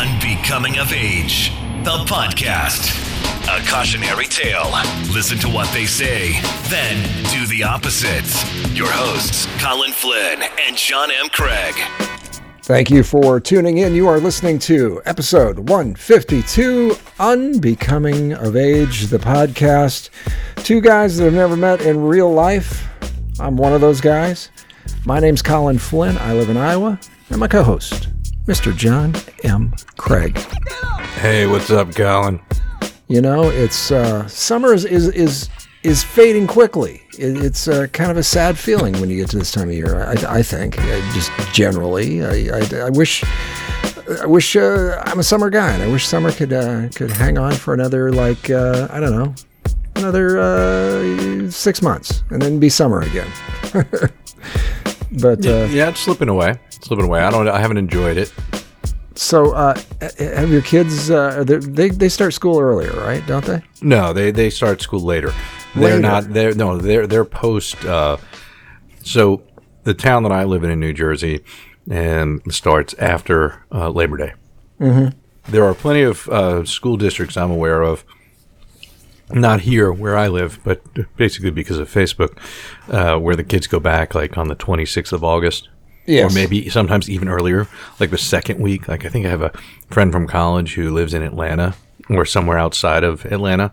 Unbecoming of Age, the podcast. A cautionary tale. Listen to what they say, then do the opposite. Your hosts, Colin Flynn and John M. Craig. Thank you for tuning in. You are listening to episode 152 Unbecoming of Age, the podcast. Two guys that have never met in real life. I'm one of those guys. My name's Colin Flynn. I live in Iowa. And my co host, Mr. John M. Craig. Hey, what's up, Colin? You know, it's uh, summer is, is, is, is fading quickly. It, it's uh, kind of a sad feeling when you get to this time of year, I, I think, I, just generally. I, I, I wish. I wish uh, I'm a summer guy, and I wish summer could uh, could hang on for another like uh, I don't know, another uh, six months, and then be summer again. but uh, yeah, it's slipping away. Slipping away. I don't. I haven't enjoyed it. so, uh, have your kids? Uh, they they start school earlier, right? Don't they? No, they they start school later. They're Later. not. They're no. They're they're post. Uh, so the town that I live in in New Jersey, and starts after uh, Labor Day. Mm-hmm. There are plenty of uh, school districts I'm aware of. Not here where I live, but basically because of Facebook, uh, where the kids go back like on the 26th of August. Yes. Or maybe sometimes even earlier, like the second week. Like I think I have a friend from college who lives in Atlanta or somewhere outside of Atlanta,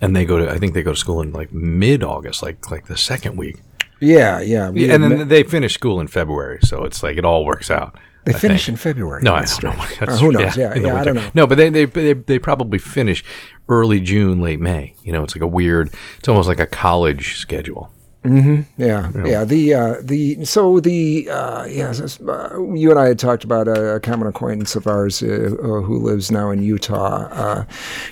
and they go to I think they go to school in like mid August, like like the second week. Yeah, yeah. We- and then they finish school in February, so it's like it all works out. they I finish think. in February. No, I That's don't know. That's- who knows? Yeah, the yeah. I don't know. No, but they, they they they probably finish early June, late May. You know, it's like a weird. It's almost like a college schedule. Yeah, yeah. The uh, the so the uh, yeah. this- Uh, you and I had talked about a, a common acquaintance of ours uh, uh, who lives now in Utah. Uh,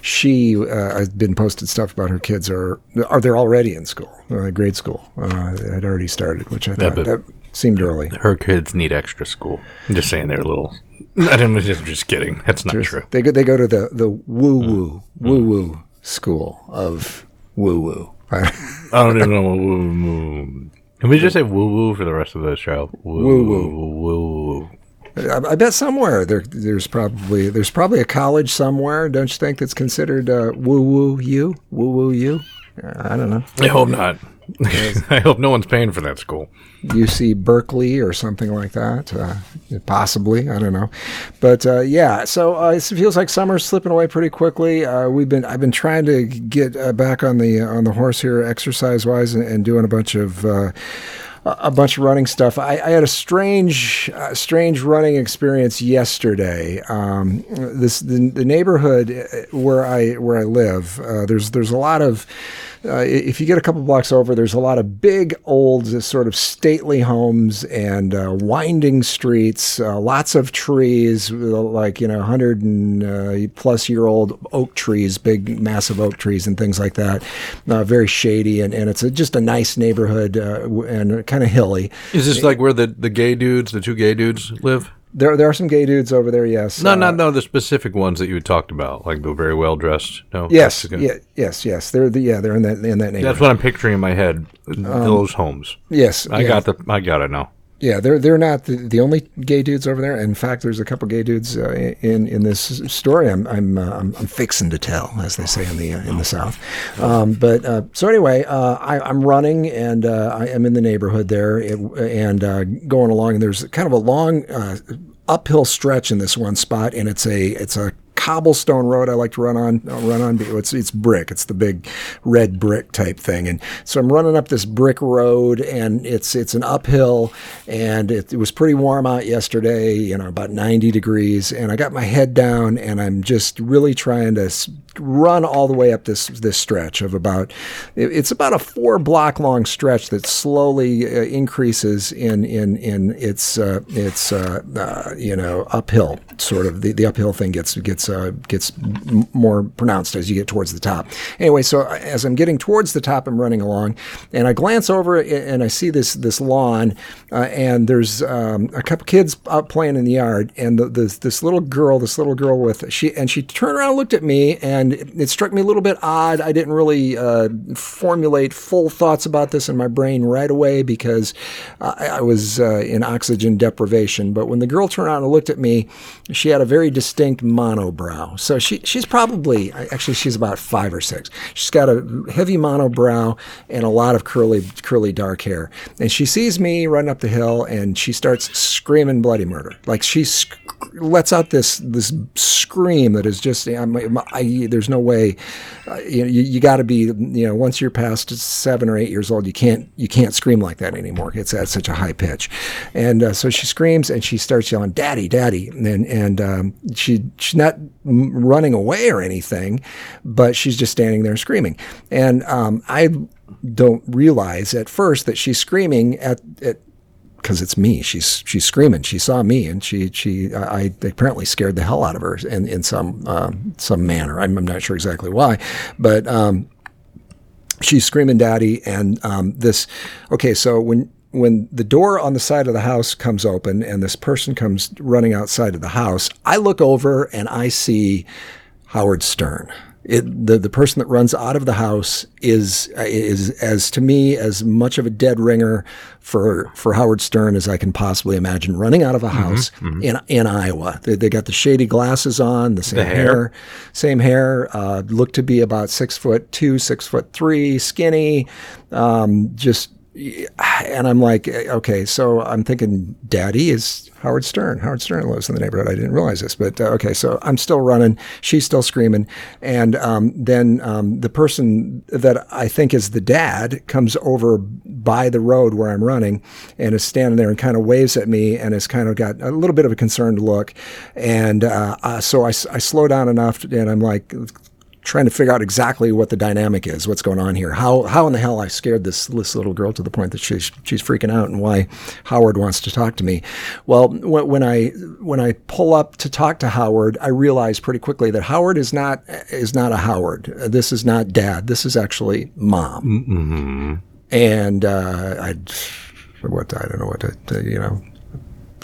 she uh, has been posted stuff about her kids are are they already in school, grade school. Uh, had already started, which I thought but- that seemed early. Her kids need extra school. I'm just saying they're little. I don't know. Just, just kidding. That's not true. They go they go to the the woo woo woo woo school of woo woo. I don't even know. what Woo woo. Can we just say woo woo for the rest of the show? Woo Woo woo woo. woo. I, I bet somewhere there, there's probably there's probably a college somewhere, don't you think, that's considered uh, woo woo you woo woo you? I don't know, I hope not. I hope no one's paying for that school. UC Berkeley or something like that. Uh, possibly, I don't know, but uh, yeah. So uh, it feels like summer's slipping away pretty quickly. Uh, we've been I've been trying to get uh, back on the on the horse here, exercise wise, and, and doing a bunch of. A bunch of running stuff. I, I had a strange, uh, strange running experience yesterday. Um, this the, the neighborhood uh, where I where I live. Uh, there's there's a lot of. Uh, if you get a couple blocks over, there's a lot of big, old, sort of stately homes and uh, winding streets. Uh, lots of trees, like you know, hundred and plus year old oak trees, big, massive oak trees, and things like that. Very shady, and, and it's a, just a nice neighborhood and kind of hilly. Is this like where the, the gay dudes, the two gay dudes, live? There, there are some gay dudes over there. Yes. No, Uh, no, no. The specific ones that you talked about, like the very well dressed. No. Yes. Mexican. Yeah, yes. Yes. They're the, yeah. They're in that in that neighborhood. That's what I'm picturing in my head. those homes. yes. I got the. I got it now. Yeah, they're they're not the, the only gay dudes over there. In fact, there's a couple gay dudes uh, in in this story. I'm I'm, uh, I'm I'm fixing to tell, as they say in the uh, in the South. Um, but uh, so anyway, uh, I, I'm running and uh, I am in the neighborhood there and going along. And there's kind of a long uphill stretch in this one spot, and it's a it's a cobblestone road I like to run on. uh, Run on. It's it's brick. It's the big red brick type thing. And so I'm running up this brick road, and it's it's an uphill, and it, it was pretty warm out yesterday. You know, about 90 degrees, and I got my head down, and I'm just really trying to run all the way up this this stretch of about. It's about a four block long stretch that slowly uh, increases in in in its uh, its uh, uh, you know uphill sort of the, the uphill thing gets gets uh, uh, gets m- more pronounced as you get towards the top. Anyway, so as I'm getting towards the top, I'm running along, and I glance over and I see this this lawn, uh, and there's um, a couple kids out playing in the yard, and the, this this little girl, this little girl with she and she turned around, and looked at me, and it, it struck me a little bit odd. I didn't really uh, formulate full thoughts about this in my brain right away because I, I was uh, in oxygen deprivation. But when the girl turned around and looked at me, she had a very distinct So she she's probably actually she's about five or six. She's got a heavy monobrow and a lot of curly curly dark hair. And she sees me running up the hill and she starts screaming bloody murder. Like she sc- lets out this this scream that is just I'm, I, there's no way uh, you, you, you got to be you know once you're past seven or eight years old you can't you can't scream like that anymore. It's at such a high pitch. And uh, so she screams and she starts yelling, "Daddy, Daddy!" And and um, she she's not running away or anything, but she's just standing there screaming. And um, I don't realize at first that she's screaming at, at because it's me. She's she's screaming. She saw me, and she she I, I apparently scared the hell out of her in in some um, some manner. I'm, I'm, not sure exactly why, but um, she's screaming, "Daddy!" And um, this. Okay, so when when the door on the side of the house comes open and this person comes running outside of the house, I look over and I see Howard Stern. It, the the person that runs out of the house is is as to me as much of a dead ringer for for Howard Stern as I can possibly imagine. Running out of a house mm-hmm, mm-hmm. in in Iowa, they, they, got the shady glasses on, the same the hair. hair. same hair. Uh, looked to be about six foot two, six foot three, skinny, um, just and I'm like, okay, so I'm thinking, Daddy is Howard Stern. Howard Stern lives in the neighborhood. I didn't realize this, but uh, okay, so I'm still running. She's still screaming, and um, then um, the person that I think is the dad comes over by the road where I'm running, and is standing there and kind of waves at me, and has kind of got a little bit of a concerned look, and uh, uh, so I, I slow down enough, and I'm like trying to figure out exactly what the dynamic is, what's going on here, how how in the hell I scared this this little girl to the point that she's she's freaking out, and why Howard wants to talk to me. Well, when, when I when I pull up to talk to Howard, I realize pretty quickly that Howard is not is not a Howard. This is not dad. This is actually mom. Mm-hmm. And uh, I what I don't know what to, to you know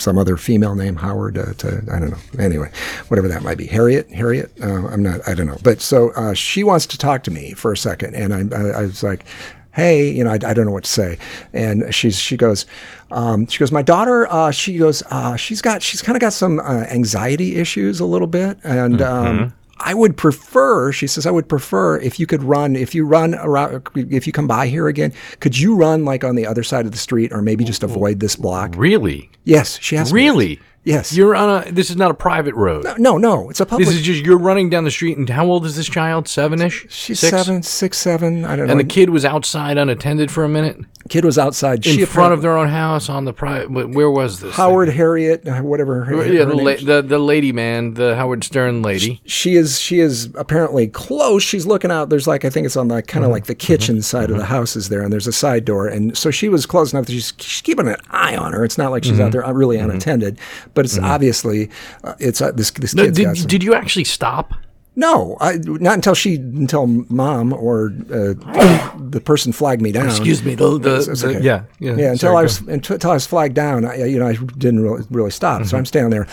some other female name, Howard, uh, to, I don't know. Anyway, whatever that might be. Harriet, Harriet, uh, I'm not, I don't know. But so uh, she wants to talk to me for a second. And I, I, I was like, hey, you know, I, I, don't know what to say. And she's, she goes, um, she goes, my daughter, uh, she goes, uh, she's got, she's kind of got some uh, anxiety issues a little bit. And, mm-hmm. um, I would prefer, she says, I would prefer if you could run, if you run around, if you come by here again, could you run like on the other side of the street or maybe just oh, avoid this block? Really? Yes, she asked Really? Me. Yes. You're on a. This is not a private road. No, no, no, it's a public. This is just you're running down the street, and how old is this child? Seven ish. She's six? seven, six, seven. I don't know. And the kid was outside unattended for a minute. Kid was outside in she front of their own house on the private. Where was this? Howard thing? Harriet, uh, whatever. Her, yeah, her the, la- the the lady man, the Howard Stern lady. She is she is apparently close. She's looking out. There's like I think it's on the kind of mm-hmm. like the kitchen mm-hmm. side mm-hmm. of the house is there, and there's a side door, and so she was close enough that she's, she's keeping an eye on her. It's not like she's out mm-hmm. there uh, really mm-hmm. unattended, but it's mm-hmm. obviously uh, it's uh, this this kid's did, did you actually stop? No, I, not until she, until mom or uh, the person flagged me down. Excuse me, the, the, it's, okay. yeah, yeah, yeah. Until Sorry, I was, until I was flagged down, I, you know, I didn't really, really stop. Mm-hmm. So I'm standing there,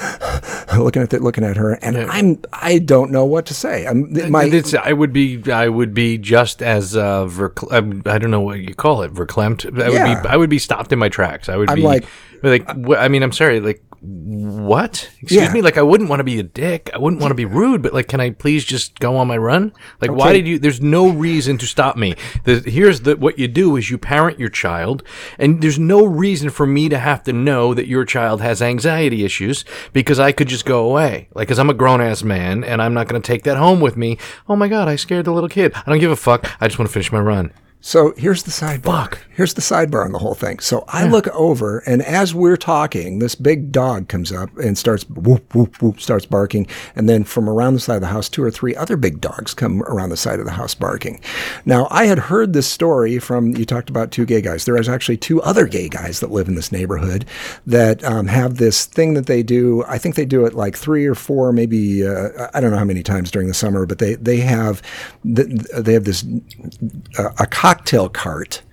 looking at the, looking at her, and yeah. I'm, I don't know what to say. I'm, my, it's, I would be, I would be just as, uh, vercl- I don't know what you call it, verklempt. I would yeah. be, I would be stopped in my tracks. I would I'm be like, like, I mean, I'm sorry, like what? Excuse yeah. me. Like, I wouldn't want to be a dick. I wouldn't want to be rude, but like, can I please just go on my run? Like, okay. why did you? There's no reason to stop me. The, here's the what you do is you parent your child, and there's no reason for me to have to know that your child has anxiety issues because I could just go away. Like, because I'm a grown ass man and I'm not going to take that home with me. Oh my god, I scared the little kid. I don't give a fuck. I just want to finish my run. So here's the sidebar. Here's the sidebar on the whole thing. So I look over, and as we're talking, this big dog comes up and starts whoop whoop whoop, starts barking, and then from around the side of the house, two or three other big dogs come around the side of the house barking. Now I had heard this story from you talked about two gay guys. There is actually two other gay guys that live in this neighborhood that um, have this thing that they do. I think they do it like three or four, maybe uh, I don't know how many times during the summer, but they they have th- they have this uh, a cocktail cart.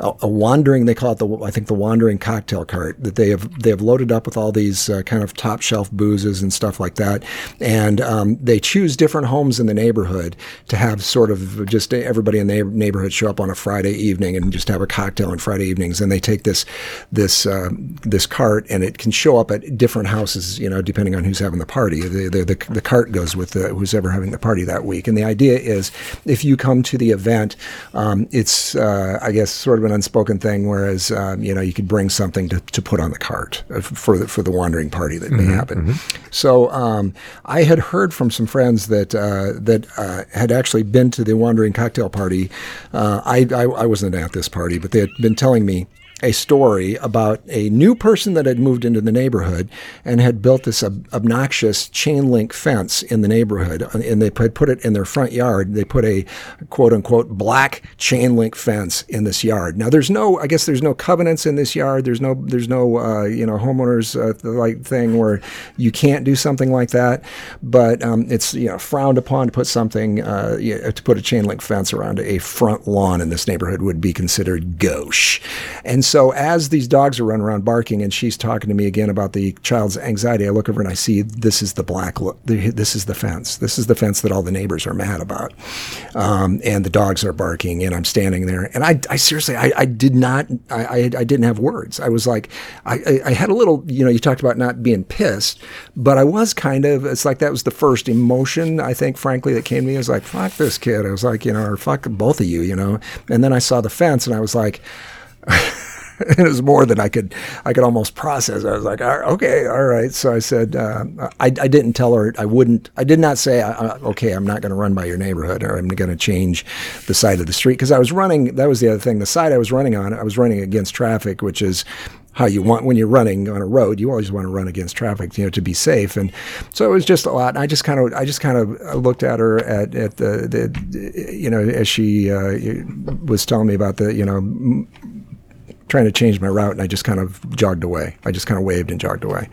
A, wandering, they call it the, I think the wandering cocktail cart that they have, they have loaded up with all these uh, kind of top shelf boozes and stuff like that. And um, they choose different homes in the neighborhood to have sort of just everybody in the neighborhood show up on a Friday evening and just have a cocktail on Friday evenings. And they take this, this, uh, this cart and it can show up at different houses, you know, depending on who's having the party. The, the, the, the cart goes with the, who's ever having the party that week. And the idea is if you come to the event, um, it's, uh, I guess, sort of an unspoken thing, whereas, um, you know, you could bring something to, to put on the cart uh, for the, for the wandering party that may happen. So um, I had heard from some friends that, uh, that uh, had actually been to the wandering cocktail party. Uh, I, I, I wasn't at this party, but they had been telling me a story about a new person that had moved into the neighborhood and had built this ob- obnoxious chain link fence in the neighborhood. And they had put it in their front yard. They put a quote unquote black chain link fence in this yard. Now, there's no, I guess there's no covenants in this yard. There's no, there's no, uh, you know, homeowners uh, like thing where you can't do something like that. But um, it's, you know, frowned upon to put something, uh, yeah, to put a chain link fence around a front lawn in this neighborhood would be considered gauche. And so as these dogs are running around barking and she's talking to me again about the child's anxiety, I look over and I see this is the black, lo- this is the fence. This is the fence that all the neighbors are mad about. Um, and the dogs are barking and I'm standing there. And I, I seriously, I, I did not, I, I, I didn't have words. I was like, I, I had a little, you know, you talked about not being pissed, but I was kind of, it's like that was the first emotion, I think, frankly, that came to me. I was like, fuck this kid. I was like, you know, or fuck both of you, you know. And then I saw the fence and I was like, it was more than I could I could almost process. I was like, "All right, okay, all right. So I said, uh, I, I didn't tell her I wouldn't. I did not say, uh, okay, I'm not going to run by your neighborhood or I'm going to change the side of the street because I was running. That was the other thing. The side I was running on, I was running against traffic, which is how you want when you're running on a road. You always want to run against traffic, you know, to be safe. And so it was just a lot. And I just kind of, I just kind of looked at her at, at the, the, you know, as she uh, was telling me about the, you know, trying to change my route, and I just kind of jogged away. I just kind of waved and jogged away,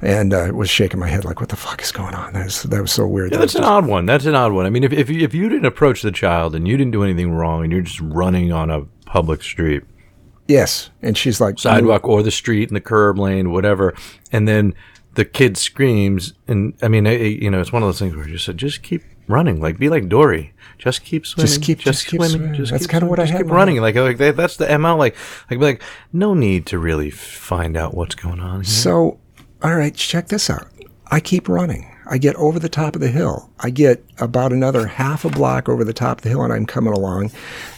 and uh, was shaking my head like, "What the fuck is going on?" That was that was so weird. Yeah, That that's an odd one. That's an odd one. I mean, if if you, if you didn't approach the child and you didn't do anything wrong and you're just running on a public street, yes, and she's like, sidewalk or the street and the curb lane, whatever, and then the kid screams, and I mean, it- you know, it's one of those things where you just said, just keep running, like be like Dory, just keep swimming, Just keep- just keep swimming. That's kinda what I just had keep in running, like like that, that's the mo. Like like be like, no need to really find out what's going on. Here. So, all right, check this out. I keep running. I get over the top of the hill. I get about another half a block over the top of the hill, and I'm coming along.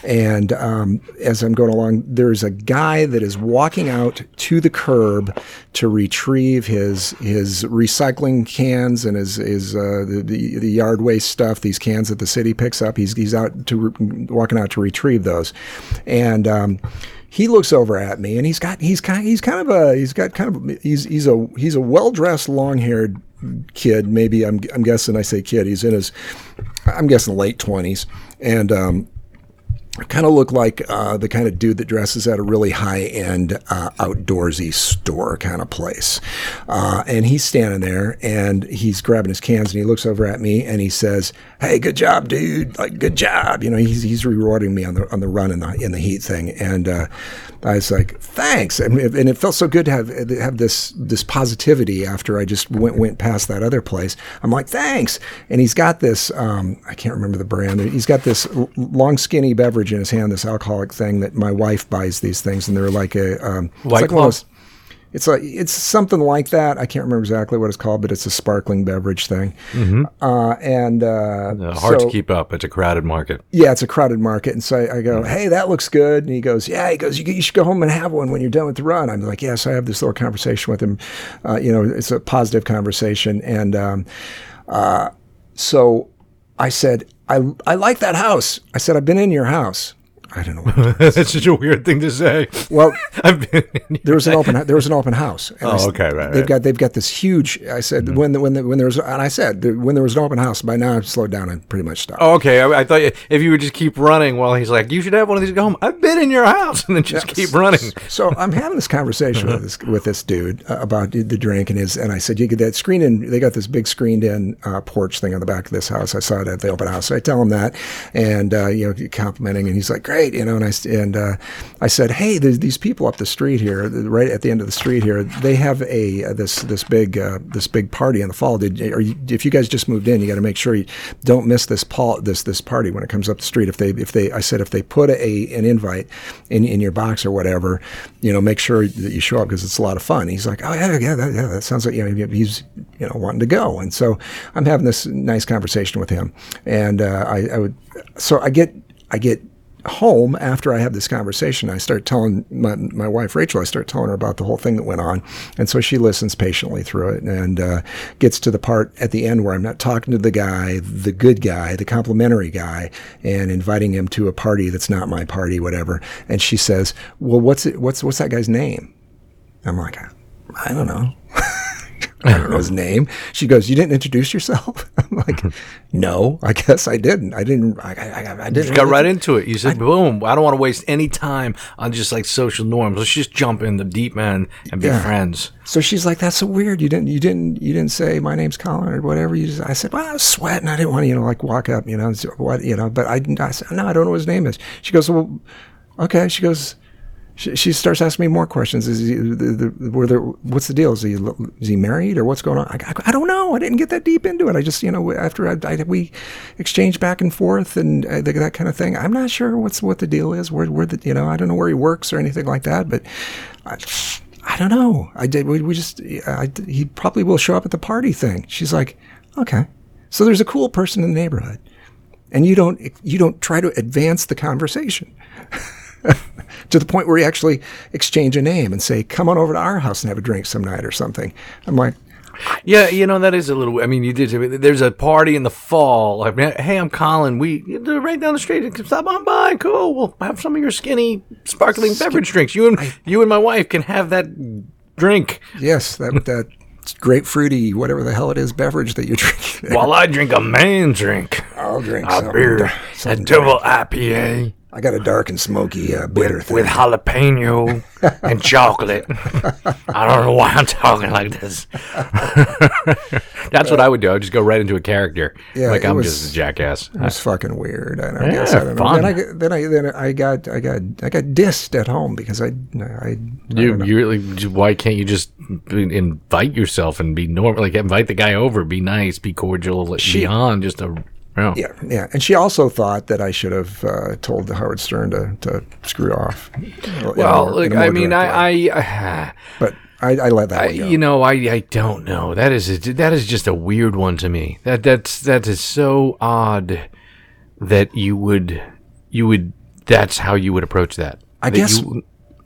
And um, as I'm going along, there's a guy that is walking out to the curb to retrieve his his recycling cans and his his uh, the, the the yard waste stuff. These cans that the city picks up. He's he's out to walking out to retrieve those, and. Um, he looks over at me and he's got he's kind he's kind of a he's got kind of he's he's a he's a well dressed long haired kid. Maybe I'm I'm guessing I say kid. He's in his I'm guessing late twenties. And um, kind of look like uh, the kind of dude that dresses at a really high end uh, outdoorsy store kind of place. Uh, and he's standing there and he's grabbing his cans and he looks over at me and he says, "Hey, good job, dude! Like, good job!" You know, he's he's rewarding me on the on the run in the in the heat thing. And uh, I was like, "Thanks!" And, and it felt so good to have have this this positivity after I just went went past that other place. I'm like, "Thanks!" And he's got this um, I can't remember the brand. He's got this long skinny beverage in his hand, this alcoholic thing that my wife buys these things, and they're like a um, it's White like of Claw? those- It's like it's something like that. I can't remember exactly what it's called, but it's a sparkling beverage thing. Uh, and uh, hard so- to keep up. It's a crowded market. yeah, it's a crowded market. And so I, I go, hey, that looks good. And he goes, yeah. He goes, you, you should go home and have one when you're done with the run. I'm like, yes. I have this little conversation with him. Uh, you know, it's a positive conversation. And um, uh, so I said, I, I like that house. I said, I've been in your house. I don't know. That's such a weird thing to say. well, I've been there was an open there was an open house. I Oh, s- okay, right, They've right. got they've got this huge. I said when the, when the, when there was and I said that when there was an open house. By now I've slowed down and pretty much stopped. Oh, okay. I, I thought if you would just keep running while he's like, you should have one of these. Go home. I've been in your house, and then just keep running. So I'm having this conversation with this with this dude uh, about the drink and his and I said you get that screened in. They got this big screened in uh, porch thing on the back of this house. I saw it at the open house. So I tell him that, and uh, you know complimenting, and he's like, great, you know. And I and uh, I said, hey, these people up the street here, right at the end of the street here. They have a uh, this this big uh, this big party in the fall. Did or you, if you guys just moved in, you got to make sure you don't miss this Paul this this party when it comes up the street. If they if they I said if they put a an invite in in your box or whatever, you know, make sure that you show up because it's a lot of fun. He's like, oh yeah, yeah, that, yeah, that sounds like you know he's you know wanting to go, and so I'm having this nice conversation with him, and uh, I, I would so I get I get home after I have this conversation, I start telling my, my wife Rachel, I start telling her about the whole thing that went on. And so she listens patiently through it and uh, gets to the part at the end where I'm not talking to the guy, the good guy, the complimentary guy, and inviting him to a party that's not my party, whatever. And she says, Well, what's it, what's, what's that guy's name? I'm like, I, I don't know. I don't know his name. She goes, "You didn't introduce yourself." I'm like, mm-hmm. "No, I guess I didn't. I didn't. I, I, I didn't." Got right into it. You said, "Boom! I don't want to waste any time on just like social norms. Let's just jump in the deep end and be Yeah. friends." So she's like, "That's so weird. You didn't, you didn't, you didn't say my name's Colin or whatever." You just, I said, "Well, I was sweating. I didn't want to, you know, like walk up, you know, what, you know." But I, I said, "No, I don't know what his name is." She goes, "Well, okay." She goes, she, she starts asking me more questions. Is he, the, the, were there, what's the deal? Is he, is he married or what's going on? I, I, I don't know. I didn't get that deep into it. I just, you know, after I, I, we exchanged back and forth and uh, that kind of thing. I'm not sure what's what the deal is. Where, where the, you know, I don't know where he works or anything like that. But I, I don't know. I did. We, we just. He probably will show up at the party thing. She's like, okay. So there's a cool person in the neighborhood, and you don't you don't try to advance the conversation to the point where you actually exchange a name and say, "Come on over to our house and have a drink some night" or something. I'm like, Yeah, you know that is a little. I mean, you did. There's a party in the fall. I mean, hey, I'm Colin. We right down the street. Stop on by. Cool. We'll have some of your skinny, sparkling beverage drinks. You and you and my wife can have that drink yes, that that grapefruity, whatever the hell it is, beverage that you're drinking. while I drink a man drink. I'll drink A beer, a double IPA I got a dark and smoky uh, bitter thing. with jalapeno and chocolate. I don't know why I'm talking like this. That's what I would do. I would just go right into a character, Yeah, like I'm was- just a jackass. It was fucking weird. I, I Yeah, guess I don't know. fun. Then I got- then I then I got I got I got dissed at home because I I, I You, don't you really, why can't you just invite yourself and be normal? Like invite the guy over, be nice, be cordial, like, beyond just a. Know. yeah yeah. And she also thought that I should have uh, told Howard Stern to, to screw off. a Well, look, in a more I mean. I, I, but I, I let that I, you know, I, I don't know. That is, a, that is just a weird one to me. That, that's, that is so odd that you would, you would, that's how you would approach that. I That guess- you-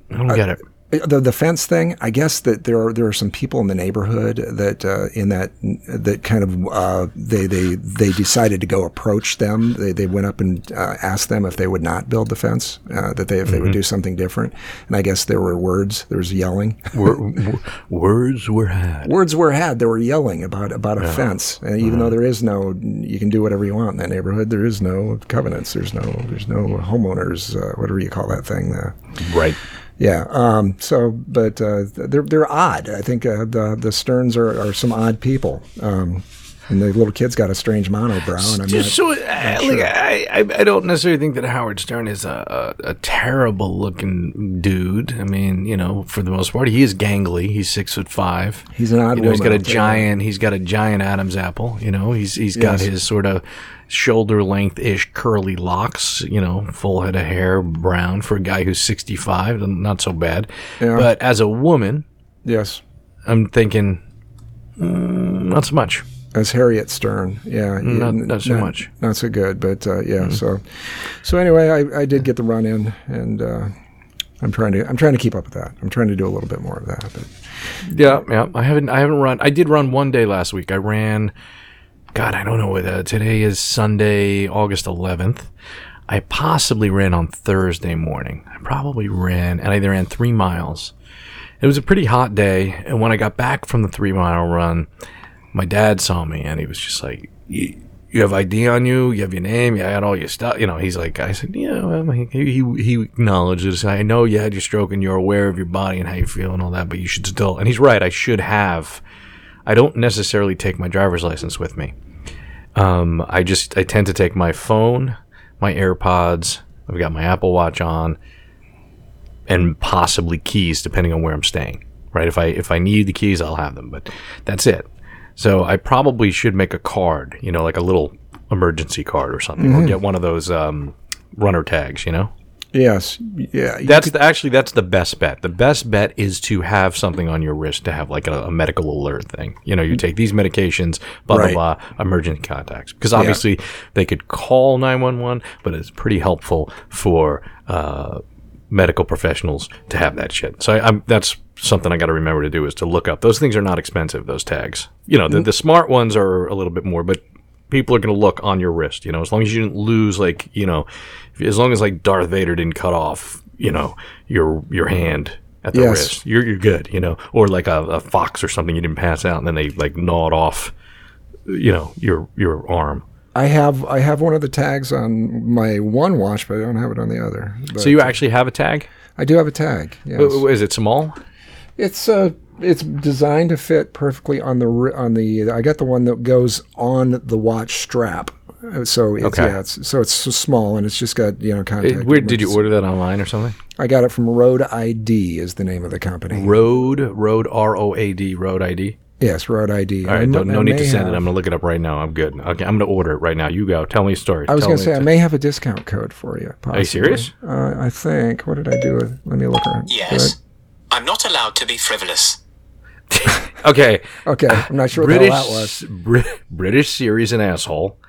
I don't get it. The the fence thing. I guess that there are there are some people in the neighborhood that uh, in that that kind of uh, they they they decided to go approach them. They they went up and uh, asked them if they would not build the fence. Uh, that they if they Mm-hmm. would do something different. And I guess there were words. There was yelling. Wor- wor- words were had. words were had. They were yelling about about a fence. And even Mm-hmm. though there is no, you can do whatever you want in that neighborhood. There is no covenants. There's no there's no homeowners. Uh, whatever you call that thing. Uh, Right. Yeah. Um, so, but uh, they're they're odd. I think uh, the the Sterns are, are some odd people. Um, and the little kid's got a strange monobrow, and I'm Just not. so, uh, like, I, I, I don't necessarily think that Howard Stern is a, a, a terrible looking dude. I mean, you know, for the most part, he is gangly. He's six foot five. He's an odd You know, he's got a giant. He's got a giant Adam's apple. You know, he's he's got Yes. his sort of shoulder length ish curly locks. You know, full head of hair, brown for a guy who's sixty five. Not so bad. Yeah. But as a woman, Yes, I'm thinking mm, not so much. as Harriet Stern. Yeah, Not- yeah, not so much. Not so good, but uh, yeah. So, so anyway, I, I did get the run in, and uh, I'm trying to I'm trying to keep up with that. I'm trying to do a little bit more of that. But Yeah, yeah. I haven't I haven't run. I did run one day last week. I ran. God, I don't know what uh, today is. Sunday, August 11th. I possibly ran on Thursday morning. I probably ran, and I ran three miles. It was a pretty hot day, and when I got back from the three mile run, my dad saw me, and he was just like, "You, have ID on you? You have your name? You had all your stuff?" You know, he's like, I said, "Yeah." Well, he, he he acknowledged. I know you had your stroke, and you're aware of your body and how you feel and all that, but you should still. And he's right. I should have. I don't necessarily take my driver's license with me. Um, I just I tend to take my phone, my AirPods. I've got my Apple Watch on, and possibly keys, depending on where I'm staying. Right? If I if I need the keys, I'll have them. But that's it. So I probably should make a card. You know, like a little emergency card or something, or get one of those um, runner tags. You know. Yes. Yeah. That's the, actually that's the best bet. The best bet is to have something on your wrist to have like a, a medical alert thing. You know, you take these medications, blah Right. blah blah, emergency contacts. Because obviously they could call nine one one, but it's pretty helpful for uh, medical professionals to have that shit. So I, I'm that's something I got to remember to do is to look up. Those things are not expensive. Those tags. You know, the, the smart ones are a little bit more, but people are going to look on your wrist. You know, as long as you didn't lose, like you know, as long as like Darth Vader didn't cut off, you know, your your hand at the Yes. wrist, you're you're good. You know, or like a, a fox or something you didn't pass out, and then they like gnawed off, you know, your your arm. I have I have one of the tags on my one watch, but I don't have it on the other. But So you actually have a tag? I do have a tag. Yes. Is it small? It's uh it's designed to fit perfectly on the on the. I got the one that goes on the watch strap. Uh, So it's, Okay. yeah, it's, so it's so small and it's just got you know contact. Uh, Where did you order that online or something? I got it from Road ID is the name of the company. Road Road R O A D Road ID. Yes, Road ID. All right, I no, no need to may send it. I'm gonna look it up right now. I'm good. Okay, I'm gonna order it right now. You go. Tell me a story. I was Tell going to say I may have a discount code for you. Are you serious? Uh, I think. What did I do? With, let me look around. Did Yes. I'm not allowed to be frivolous. Okay. Okay, I'm not sure British the hell that was. Brit- British Siri's an asshole.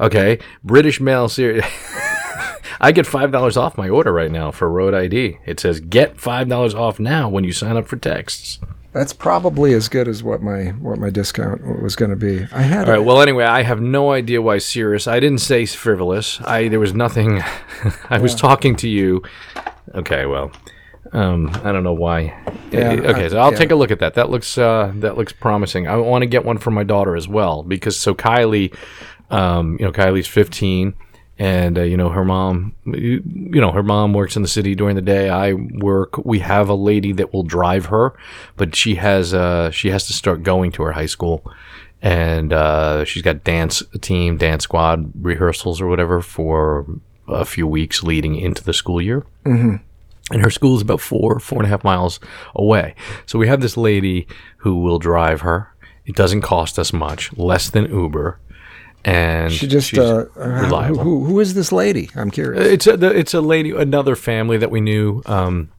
Okay, British mail series. I get five dollars off my order right now for Road ID. It says get five dollars off now when you sign up for texts. That's probably as good as what my what my discount was going to be. I had All right. Well, anyway, I have no idea why serious. I didn't say frivolous. I there was nothing. I was talking to you. Okay. Well, um, I don't know why. Yeah, okay. So I'll yeah. take a look at that. That looks uh, that looks promising. I want to get one for my daughter as well because so Kylie, um, you know, Kylie's 15. And uh, you know her mom, you, you know her mom works in the city during the day. I work. We have a lady that will drive her, but she has uh, she has to start going to her high school and uh, she's got dance team, dance squad rehearsals or whatever for a few weeks leading into the school year. Mm-hmm. And her school is about four, four and a half miles away. So we have this lady who will drive her. It doesn't cost us much, less than Uber, and She just uh, uh, reliable. who who is this lady? I'm curious. It's a it's a lady, another family that we knew um,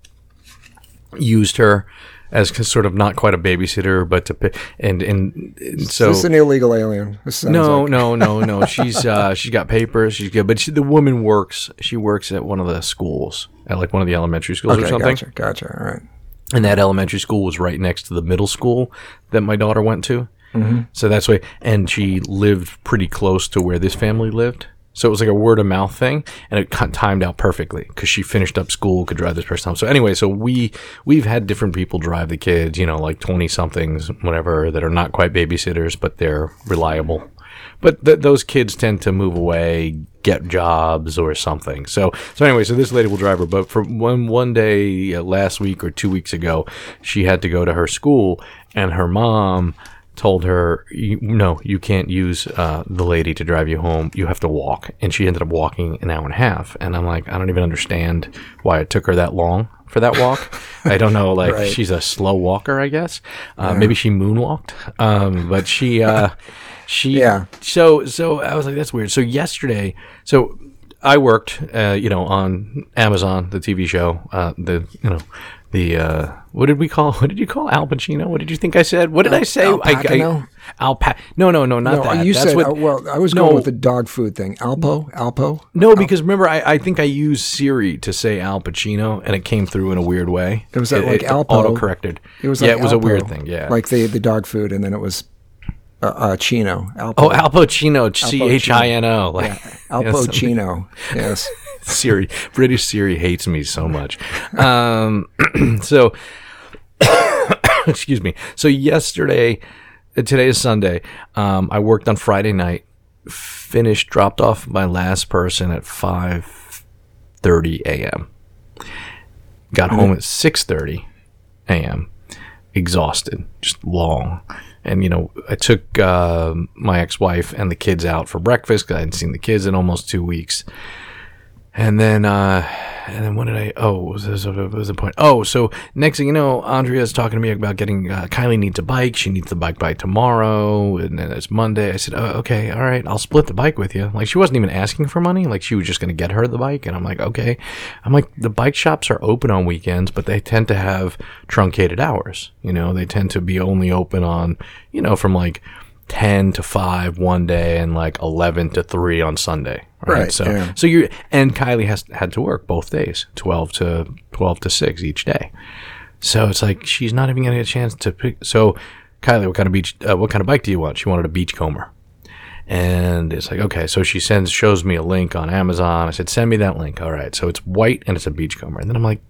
used her as sort of not quite a babysitter, but to pi- and and, and so is this an illegal alien? No, like- no, no, no. She's uh, she's got papers. She's good, but she, the woman works. She works at one of the schools, at like one of the elementary schools or something. gotcha, gotcha. All right. And that elementary school was right next to the middle school that my daughter went to. Mm-hmm. So that's why, and she lived pretty close to where this family lived. So it was like a word of mouth thing, and it timed out perfectly because she finished up school, could drive this person home. So anyway, so we we've had different people drive the kids, you know, like twenty somethings, whatever, that are not quite babysitters, but they're reliable. But th- those kids tend to move away, get jobs or something. So so anyway, so this lady will drive her. But for one one day uh, last week or two weeks ago, she had to go to her school, and her mom told her, "No, you can't use uh, the lady to drive you home. You have to walk." And she ended up walking an hour and a half. And I'm like, I don't even understand why it took her that long for that walk. I don't know. Like Right. she's a slow walker, I guess. Uh, Maybe she moonwalked. Um, but she. Uh, she Yeah. so so I was like that's weird. So yesterday, so I worked uh, you know on Amazon the TV show uh, the you know the uh, what did we call what did you call Al Pacino? What did you think I said? What did I say? Al I, Pacino? Alpa- No, no, no, not No, that. you That's said. what, uh, well, I was No. going with the dog food thing. Alpo, Alpo. no, because remember, I, I think I used Siri to say Al Pacino, and it came through in a weird way. It was that, like, it Alpo. auto corrected. It was yeah, it was a weird thing. Yeah, like the the dog food, and then it was uh, uh, Chino. Alpo, oh Al Pacino, C H I N O, like Alpo. Chino. Yes. Siri, British Siri hates me so much. Um, so, excuse me. So yesterday, uh, today is Sunday. Um, I worked on Friday night. Finished, dropped off my last person at five thirty a.m. Got home at six thirty a.m. Exhausted, just long. And you know, I took uh, my ex-wife and the kids out for breakfast. 'cause I hadn't seen the kids in almost two weeks. And then, uh, and then what did I? Oh, was, this, what was the point? Oh, so next thing you know, Andrea's talking to me about getting. Uh, Kylie needs a bike. She needs the bike by tomorrow, and then it's Monday. I said, oh, okay, all right, I'll split the bike with you. Like she wasn't even asking for money. Like she was just going to get her the bike, and I'm like, okay. I'm like, the bike shops are open on weekends, but they tend to have truncated hours. You know, they tend to be only open on, you know, from like. 10 to 5 one day and like 11 to 3 on Sunday. Right. Right, so, yeah. so you, and Kylie has had to work both days, 12 to 12 to 6 each day. So it's like she's not even going to get a chance to pick. So, Kylie, what kind of beach, uh, what kind of bike do you want? She wanted a beachcomber. And it's like, okay, so she sends, shows me a link on Amazon. I said, send me that link. All right. So it's white and it's a beachcomber. And then I'm like,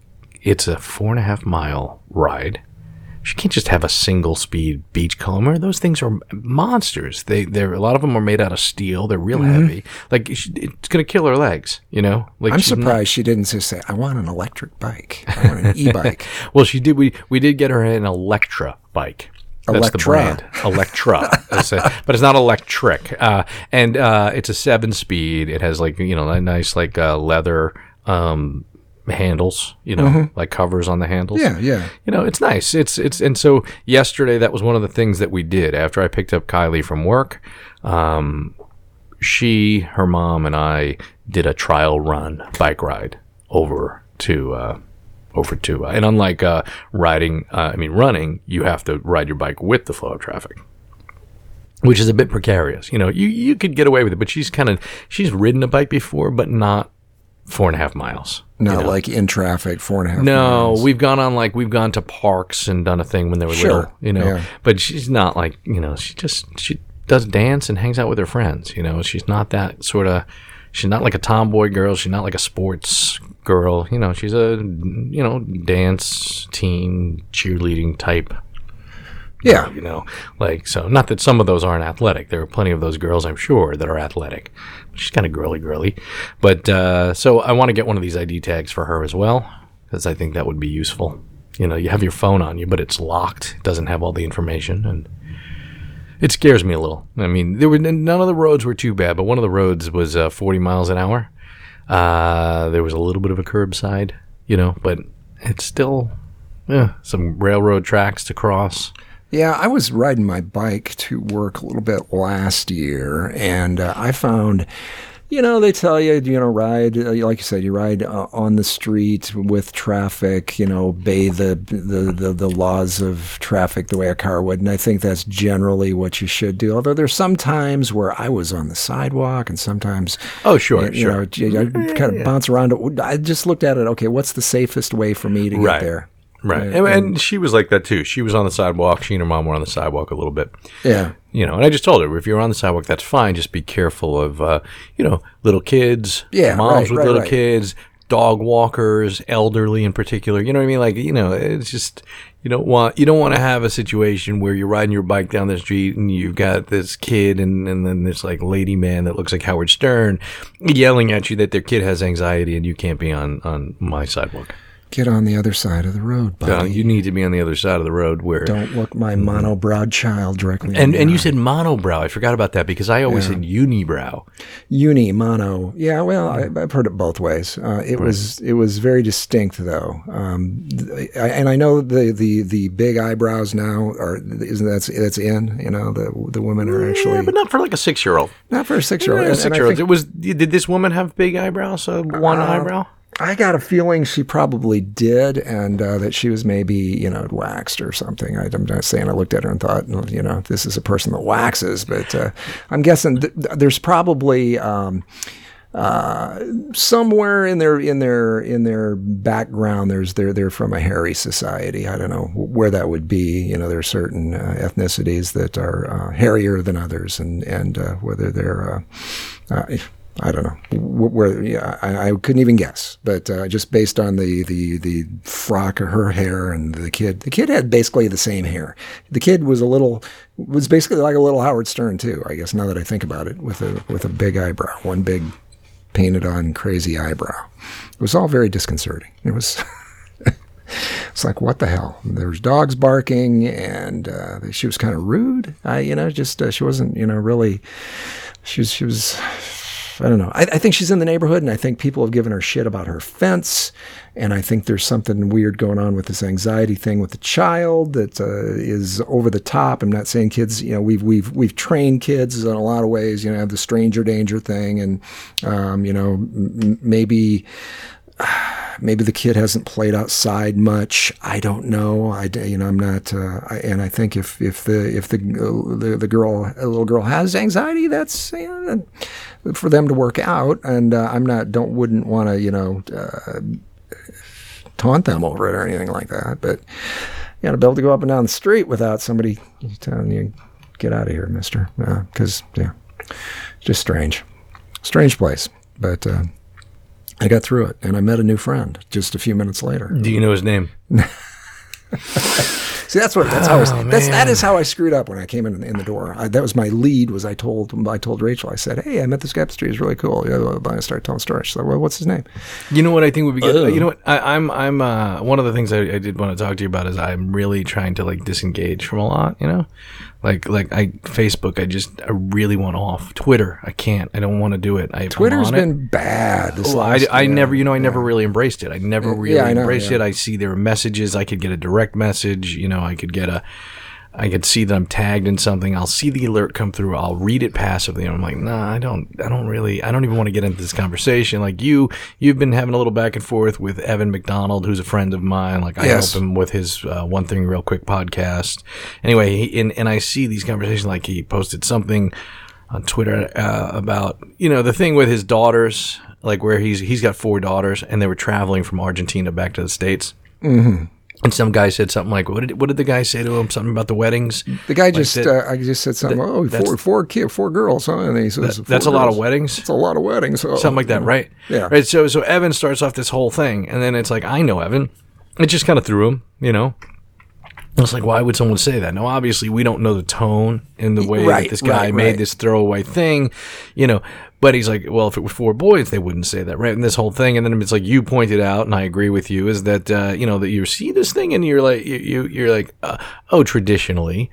it's a four and a half mile ride. She can't just have a single speed beachcomber. Those things are monsters. They, they're, a lot of them are made out of steel. They're real heavy. Like, it's going to kill her legs, you know? Like, I'm not- surprised she didn't just say, "I want an electric bike. I want an e-bike." Well, she did. We we did get her an Electra bike. That's the Electra. brand, Electra. But it's not electric. Uh, and uh, it's a seven speed. It has like you know a nice like uh, leather um, handles. You know, like covers on the handles. Mm-hmm. yeah, yeah. You know, it's nice. It's it's and so yesterday that was one of the things that we did after I picked up Kylie from work. Um, she, her mom, and I did a trial run bike ride over to uh, over to uh, and unlike uh, riding, uh, I mean running, you have to ride your bike with the flow of traffic. Which is a bit precarious, you know. You you could get away with it, but she's kind of she's ridden a bike before, but not four and a half miles. Not like in traffic, four and a half. No, miles. No, we've gone on like we've gone to parks and done a thing when they were Sure, little, you know. yeah. But she's not like you know. She just she does dance and hangs out with her friends. You know, she's not that sort of. She's not like a tomboy girl. She's not like a sports girl. You know, she's a you know dance teen cheerleading type. Yeah, You know, like so. Not that some of those aren't athletic. There are plenty of those girls, I'm sure, that are athletic. She's kind of girly, girly. But uh, so I want to get one of these ID tags for her as well because I think that would be useful. You know, you have your phone on you, but it's locked. It doesn't have all the information, and it scares me a little. I mean, there were none of the roads were too bad, but one of the roads was uh, 40 miles an hour. Uh, there was a little bit of a curbside, you know, but it's still yeah, some railroad tracks to cross. Yeah, I was riding my bike to work a little bit last year, and uh, I found, you know, they tell you, you know, ride, uh, like you said, you ride uh, on the street with traffic, you know, obey the, the, the, the laws of traffic the way a car would. And I think that's generally what you should do. Although there's some times where I was on the sidewalk and sometimes, Oh, sure, you, sure. know, I kind of bounce around. I just looked at it, okay, what's the safest way for me to get Right. there? Right. And, and she was like that too. She was on the sidewalk. She and her mom were on the sidewalk a little bit. Yeah. You know, and I just told her if you're on the sidewalk, that's fine. Just be careful of, uh, you know, little kids, Yeah, moms right, with right, little right. kids, dog walkers, elderly in particular. You know what I mean? Like, you know, it's just you don't want you don't want to have a situation where you're riding your bike down the street and you've got this kid and, and then this like lady man that looks like Howard Stern yelling at you that their kid has anxiety and you can't be on on my sidewalk. Get on the other side of the road, buddy. Uh, you need to be on the other side of the road where Don't look my monobrowed child directly. And and you said monobrow. I forgot about that because I always said unibrow. uni mono. Yeah, well, I, I've heard it both ways. Uh, it was it was very distinct though, um, I, and I know the, the, the big eyebrows now are isn't that's that's in. You know, the the women are actually Yeah, but not for like a six year old. not for a six year old. Six year olds. It was. Did this woman have big eyebrows? Uh, one eyebrow. I got a feeling she probably did, and uh, that she was maybe, you know, waxed or something. I, I'm not saying I looked at her and thought, you know, this is a person that waxes, but uh, I'm guessing th- there's probably um, uh, somewhere in their in their in their background. There's they're they're from a hairy society. I don't know where that would be. You know, there are certain uh, ethnicities that are uh, hairier than others, and and uh, whether they're uh, uh, I don't know wh- where. Yeah, I, I couldn't even guess. But uh, just based on the the the frock of her hair and the kid, the kid had basically the same hair. The kid was a little was basically like a little Howard Stern too. I guess now that I think about it, with a with a big eyebrow, one big painted on crazy eyebrow. It was all very disconcerting. It was. It's like what the hell? There was dogs barking, and uh, she was kind of rude. I, you know, just uh, she wasn't, you know, really. She was. She was. I don't know. I, I think she's in the neighborhood, and I think people have given her shit about her fence, and I think there's something weird going on with this anxiety thing with the child that uh, is over the top. I'm not saying kids. You know, we've we've we've trained kids in a lot of ways. You know, the stranger danger thing, and um, you know, m- maybe maybe the kid hasn't played outside much. I don't know. I you know I'm not. Uh, I, and I think if if the if the the, the girl a little girl has anxiety, that's you know, for them to work out. And uh, I'm not don't wouldn't want to you know uh, taunt them over it or anything like that. But you got to be able to go up and down the street without somebody telling you get out of here, Mister. Because yeah, just strange, strange place. But uh, I got through it, and I met a new friend just a few minutes later. Do you know his name? See, that's what that's how I was, that's that is how I screwed up when I came in in the door. I, that was my lead. Was I told I told Rachel? I said, "Hey, I met this guy up the street. He's really cool." Yeah, well, I started telling stories. She's like, "Well, what's his name?" You know what I think would be good. You know what I, I'm I'm uh, one of the things I, I did want to talk to you about is I'm really trying to like disengage from a lot. You know, like like I Facebook I just I really want off. Twitter I can't. I don't want to do it. I, Twitter's on it. been bad. This Well, I, last, I yeah, never, you know, I never really embraced it. I never really yeah, I know, embraced yeah. it. I see their messages. I could get a direct message. You know, I could get a, I could see that I'm tagged in something. I'll see the alert come through. I'll read it passively. And I'm like, nah, I don't, I don't really, I don't even want to get into this conversation. Like you, you've been having a little back and forth with Evan McDonald, who's a friend of mine. Like I Yes. help him with his uh, one thing real quick podcast. Anyway, he, and and I see these conversations. Like he posted something on Twitter uh, about you know the thing with his daughters, like where he's he's got four daughters, and they were traveling from Argentina back to the states. Mm-hmm. And some guy said something like, "What did what did the guy say to him? Something about the weddings." The guy just, that- uh, I just said something. oh, four, four kid, four girls, huh? And he says, That's a lot of weddings. It's a lot of weddings. Oh, something like that, right? Yeah. Right. So so Evan starts off this whole thing, and then it's like, I know Evan. It just kind of threw him, you know. It's like, why would someone say that? Now, obviously, we don't know the tone and the way Right, that this guy right, made right. this throwaway thing, you know. But he's like, well, if it were four boys, they wouldn't say that, right? And this whole thing, and then it's like you pointed out, and I agree with you, is that uh, you know that you see this thing, and you're like, you, you you're like, uh, oh, traditionally,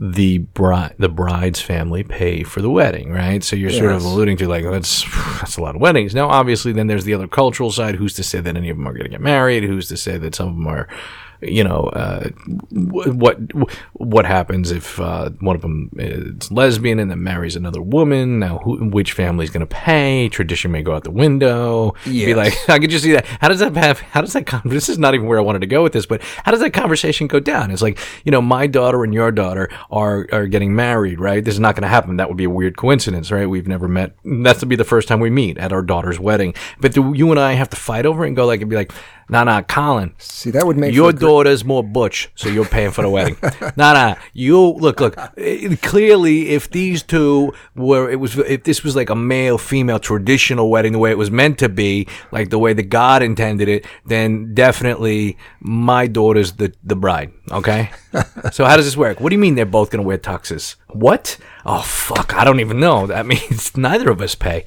the bride the bride's family pay for the wedding, right? So you're sort of alluding to like that's that's a lot of weddings. Now, obviously, then there's the other cultural side. Who's to say that any of them are going to get married? Who's to say that some of them are, you know, uh, what what happens if uh, one of them is lesbian and then marries another woman? Now, who, which family's going to pay? Tradition may go out the window. Yeah. Be like, I could just see that. How does that have? How does that? Con- this is not even where I wanted to go with this, but how does that conversation go down? It's like, you know, my daughter and your daughter are are getting married, right? This is not going to happen. That would be a weird coincidence, right? We've never met. That's to be the first time we meet at our daughter's wedding. But do you and I have to fight over it and go like and be like, nah, nah, Colin. See, that would make Your daughter's more butch, so you're paying for the wedding. nah, nah. You look, look. eh, Clearly, if these two were, it was, if this was like a male female traditional wedding, the way it was meant to be, like the way that God intended it, then definitely my daughter's the the bride. Okay. so how does this work? What do you mean they're both gonna wear tuxes? What? Oh fuck! I don't even know. That means neither of us pay.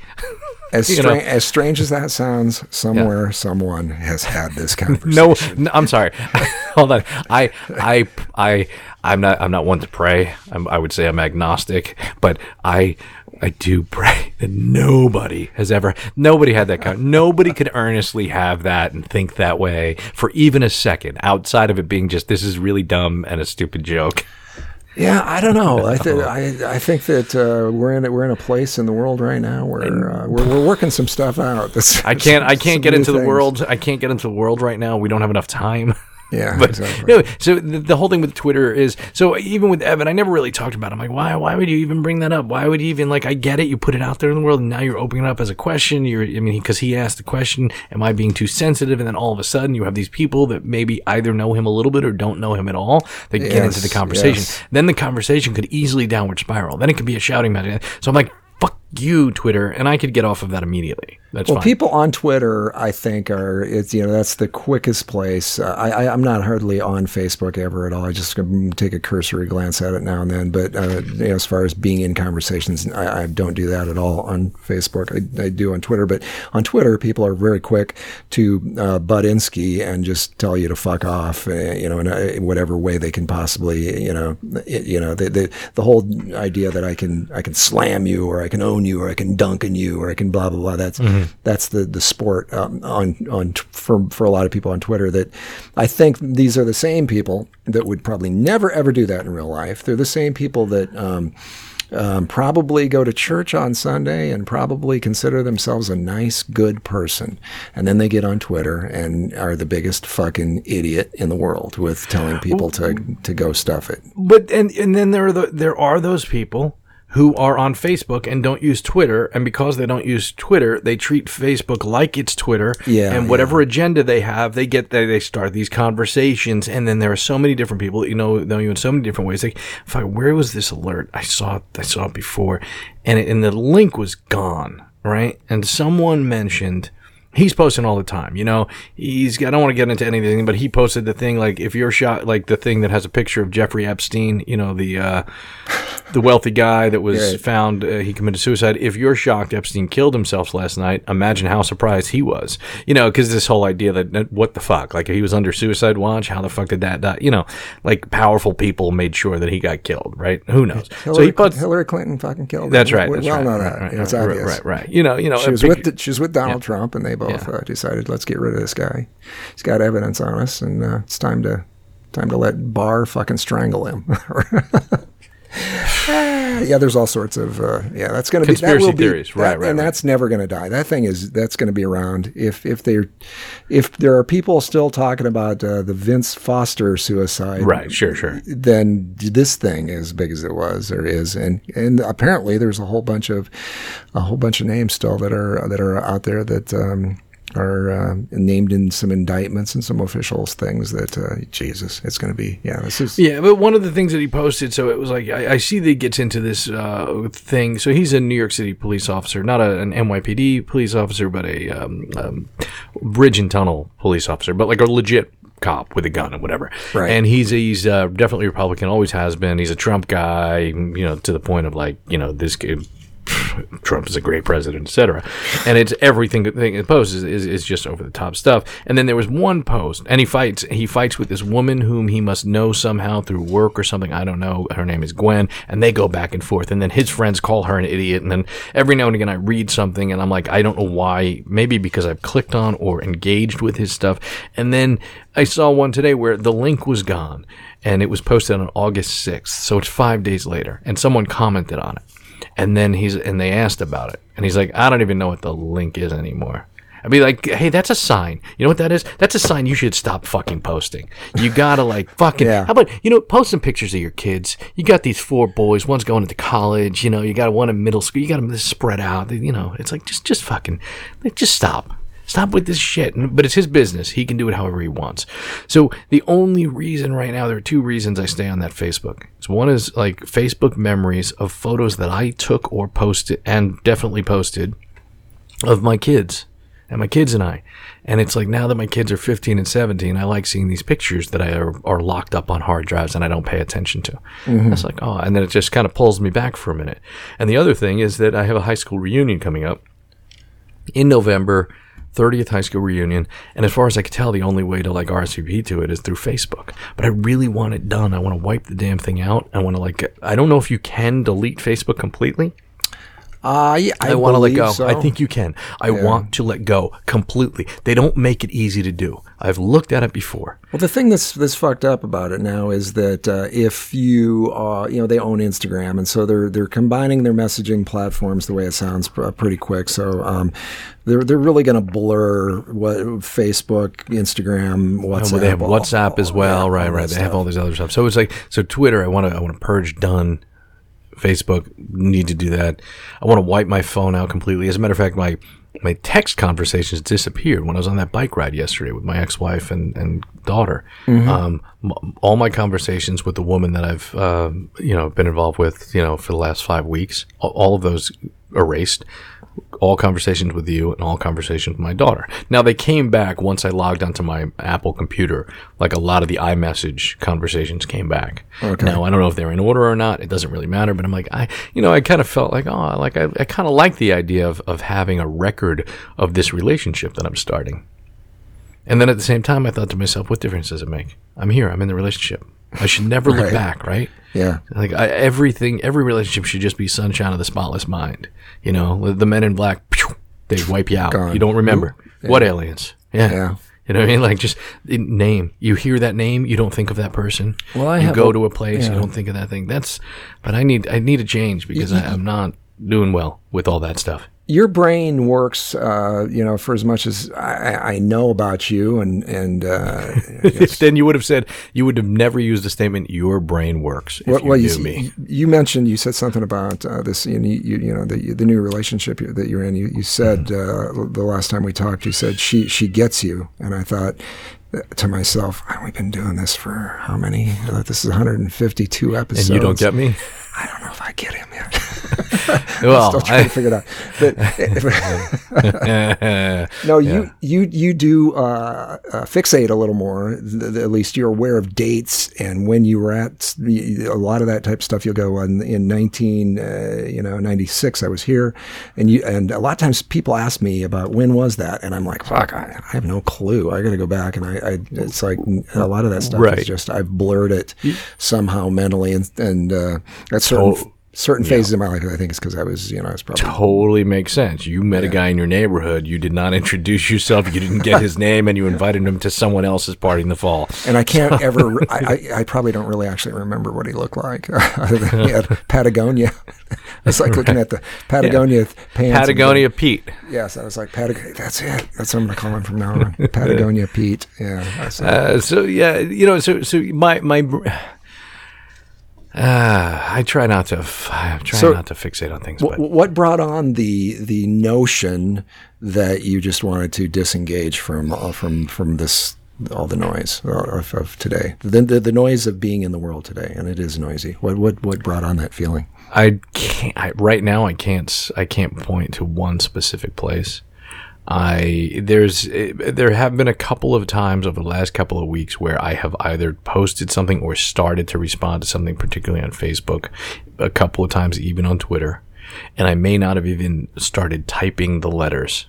As, stra- know. as strange as that sounds, somewhere someone has had this conversation. No, no I'm sorry. Hold on. I, I, I, I'm not. I'm not one to pray. I'm, I would say I'm agnostic, but I, I do pray that nobody has ever, nobody had that kind. Nobody could earnestly have that and think that way for even a second, outside of it being just this is really dumb and a stupid joke. Yeah, I don't know. I, th- I I think that uh, we're in a, we're in a place in the world right now where uh, we're, we're working some stuff out. This- I can't. I can't get into the world. I can't get into the world right now. We don't have enough time. Yeah, but exactly. no, so the, the whole thing with Twitter is so even with Evan, I never really talked about. It. I'm like, why? Why would you even bring that up? Why would you even like? I get it. You put it out there in the world, and now you're opening it up as a question. You're, I mean, because he asked the question, "Am I being too sensitive?" And then all of a sudden, you have these people that maybe either know him a little bit or don't know him at all that get into the conversation. yes. Then the conversation could easily downward spiral. Then it could be a shouting match. So I'm like. Fuck you, Twitter, and I could get off of that immediately. That's Well, fine. people on Twitter, I think, are it's you know that's the quickest place. Uh, I, I I'm not hardly on Facebook ever at all. I just um, take a cursory glance at it now and then. But uh, you know, as far as being in conversations, I, I don't do that at all on Facebook. I, I do on Twitter, but on Twitter, people are very quick to uh, butt in ski and just tell you to fuck off. Uh, you know, in, whatever way they can possibly. You know, it, you know the, the the whole idea that I can I can slam you or I can own you or I can dunk on you or I can blah blah blah. That's that's the the sport um, on on t- for for a lot of people on Twitter. That I think these are the same people that would probably never ever do that in real life. They're the same people that. Um, um, probably go to church on Sunday and probably consider themselves a nice, good person. And then they get on Twitter and are the biggest fucking idiot in the world with telling people to, to go stuff it. But and and then there are the, there are those people who are on Facebook and don't use Twitter, and because they don't use Twitter, they treat Facebook like it's Twitter. Yeah, and whatever agenda they have, they get they, they start these conversations, and then there are so many different people that you know know you in so many different ways. Like, where was this alert? I saw it. I saw it before, and it, and the link was gone. Right, and someone mentioned he's posting all the time. You know, he's I don't want to get into anything, but he posted the thing like if you're shot like the thing that has a picture of Jeffrey Epstein, you know, the uh the wealthy guy that was Right. found uh, he committed suicide. If you're shocked Epstein killed himself last night, imagine how surprised he was. You know, cuz this whole idea that, what the fuck? Like he was under suicide watch, how the fuck did that die? You know, like powerful people made sure that he got killed, right? Who knows? so Hillary, he puts Hillary Clinton fucking killed him. That's right. That's we all right, know right, that. right, it's right, obvious. Right, right, You know, you know, She was big- with the, she was with Donald Trump, and they both uh, decided let's get rid of this guy. He's got evidence on us, and uh, it's time to time to let Barr fucking strangle him. yeah, there's all sorts of uh, yeah. That's going to be Conspiracy be- theories. Right, that- right, and right. that's never going to die. That thing is that's going to be around. If if they if there are people still talking about uh, the Vince Foster suicide, Right, sure, sure. then this thing as big as it was or is and and apparently there's a whole bunch of a whole bunch of names still that are that are out there that um, are uh, named in some indictments and some official things that uh, Jesus it's going to be yeah this is Yeah, but one of the things that he posted, so it was like I, I see that he gets into this uh, thing. So he's a New York City police officer, not a, an NYPD police officer, but a um, um, bridge and tunnel police officer, but like a legit cop with a gun and whatever. Right. And he's he's uh, definitely Republican, always has been. He's a Trump guy, you know, to the point of like you know this kid. Trump is a great president, etc. And it's everything that it posts is, is, is just over the top stuff. And then there was one post, and he fights. He fights with this woman whom he must know somehow through work or something. I don't know. Her name is Gwen, and they go back and forth. And then his friends call her an idiot. And then every now and again, I read something, and I'm like, I don't know why. Maybe because I've clicked on or engaged with his stuff. And then I saw one today where the link was gone, and it was posted on August 6th. So it's five days later, and someone commented on it. And then he's and they asked about it, and he's like, I don't even know what the link is anymore. I'd be like, hey, that's a sign. You know what that is? That's a sign you should stop fucking posting. You gotta like fucking. Yeah. How about you know post some pictures of your kids? You got these four boys. One's going into college. You know, you got one in middle school. You got them spread out. You know, it's like just just fucking like just stop. Stop with this shit. But it's his business. He can do it however he wants. So the only reason right now, there are two reasons I stay on that Facebook. So one is like Facebook memories of photos that I took or posted and definitely posted of my kids and my kids and I. And it's like now that my kids are 15 and 17, I like seeing these pictures that I are, are locked up on hard drives and I don't pay attention to. Mm-hmm. It's like, oh, and then it just kind of pulls me back for a minute. And the other thing is that I have a high school reunion coming up in November, 30th high school reunion. And as far as I can tell, the only way to like RSVP to it is through Facebook. But I really want it done. I want to wipe the damn thing out. I want to like, I don't know if you can delete Facebook completely. Yeah, I, I, want to let go. so. I think you can. I want to let go completely. They don't make it easy to do. I've looked at it before. Well, the thing that's that's fucked up about it now is that uh, if you uh, you know they own Instagram, and so they're they're combining their messaging platforms the way it sounds pr- pretty quick. So um, they're they're really going to blur what Facebook, Instagram, WhatsApp. Well, they have all- WhatsApp as well, yeah, right? all Right. They have all these other stuff. So it's like so Twitter. I want to I want to purge done. Facebook need to do that. I want to wipe my phone out completely. As a matter of fact, my my text conversations disappeared when I was on that bike ride yesterday with my ex-wife and, and daughter. Um, m- all my conversations with the woman that I've uh, you know been involved with you know for the last five weeks, all, all of those erased all conversations with you and all conversations with my daughter. Now they came back once I logged onto my Apple computer. Like a lot of the iMessage conversations came back. Okay. Now I don't know if they're in order or not. It doesn't really matter. But I'm like, I, you know, I kind of felt like, oh, like I, I kind of like the idea of of having a record of this relationship that I'm starting. And then at the same time, I thought to myself, what difference does it make? I'm here. I'm in the relationship. I should never look back, right? Yeah. Like I, everything, every relationship should just be sunshine of the spotless mind. You know, the men in black, pew, they wipe you out. Gone. You don't remember what aliens. Yeah. Yeah. You know what I mean? Like just name. You hear that name, you don't think of that person. Well, I you go a- to a place, you don't think of that thing. That's. But I need, I need a change because I, I'm not doing well with all that stuff. Your brain works, uh, you know, for as much as I, I know about you, and and uh, then you would have said you would have never used the statement "your brain works" if well, you well, knew you, me. you mentioned you said something about uh, this, you, you, you know, the the new relationship that you're in. You, you said Mm-hmm. uh, the last time we talked, you said she she gets you, and I thought uh, to myself, oh, we've been doing this for how many? Uh, this is 152 episodes, And you don't get me. I don't know if I get him yet. Well, Still trying I- to figure it out. But No, you you you do uh, uh, fixate a little more. Th- at least you're aware of dates and when you were at a lot of that type of stuff. You'll go in, in 19 uh, you know 96. I was here, and you and a lot of times people ask me about when was that, and I'm like, fuck, I, I have no clue. I got to go back, and I, I it's like a lot of that stuff Right. is just I've blurred it somehow mentally, and and uh, at certain To- certain phases of my life, I think it's because I was you know I was probably totally makes sense. You met a guy in your neighborhood. You did not introduce yourself. You didn't get his name, and you invited him to someone else's party in the fall. And I can't ever. I, I, I probably don't really actually remember what he looked like. He had Patagonia. It's like looking at the Patagonia pants. and Patagonia Pete. Yes, I was like Patagonia. That's it. That's what I'm gonna call him from now on. Patagonia Pete. Yeah. Uh, so yeah, you know, so so my my. Uh, I try not to. f- I try So- not to fixate on things, but what brought on the the notion that you just wanted to disengage from uh, from from this all the noise of, of today, the, the the noise of being in the world today, and it is noisy. What what what brought on that feeling? I can't. I, right now, I can't. I can't point to one specific place. I there's eh, there have been a couple of times over the last couple of weeks where I have either posted something or started to respond to something, particularly on Facebook, a couple of times even on Twitter, and I may not have even started typing the letters,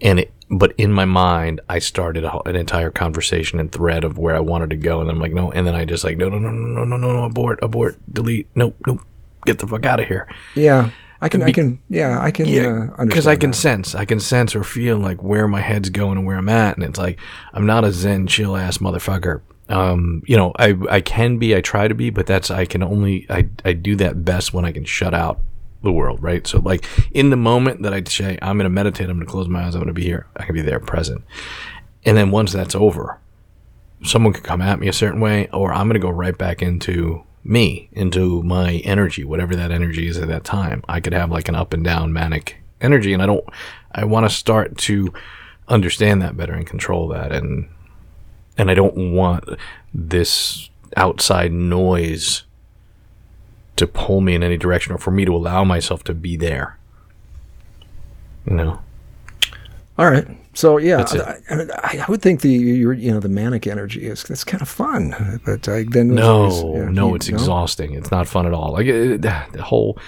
and it, but in my mind I started an entire conversation and thread of where I wanted to go, and I'm like no, and then I just like no no no no no no no abort abort delete. Nope nope. Get the fuck out of here. Yeah. I can. I can. Yeah, I can. uh, understand because I can that. sense, I can sense or feel like where my head's going and where I'm at, and it's like I'm not a zen chill ass motherfucker. Um, you know, I I can be, I try to be, but that's I can only I I do that best when I can shut out the world, right? So like in the moment that I say I'm going to meditate, I'm going to close my eyes, I'm going to be here, I can be there, present, and then once that's over, someone could come at me a certain way, or I'm going to go right back into me, into my energy, whatever that energy is at that time. I could have like an up and down manic energy, and I don't, I want to start to understand that better and control that, and and I don't want this outside noise to pull me in any direction, or for me to allow myself to be there. You know. All right. So yeah. I, I, I would think the you know the manic energy is that's kind of fun, but I, then No, yeah, no, you- it's exhausting. It's not fun at all. Like it, the whole,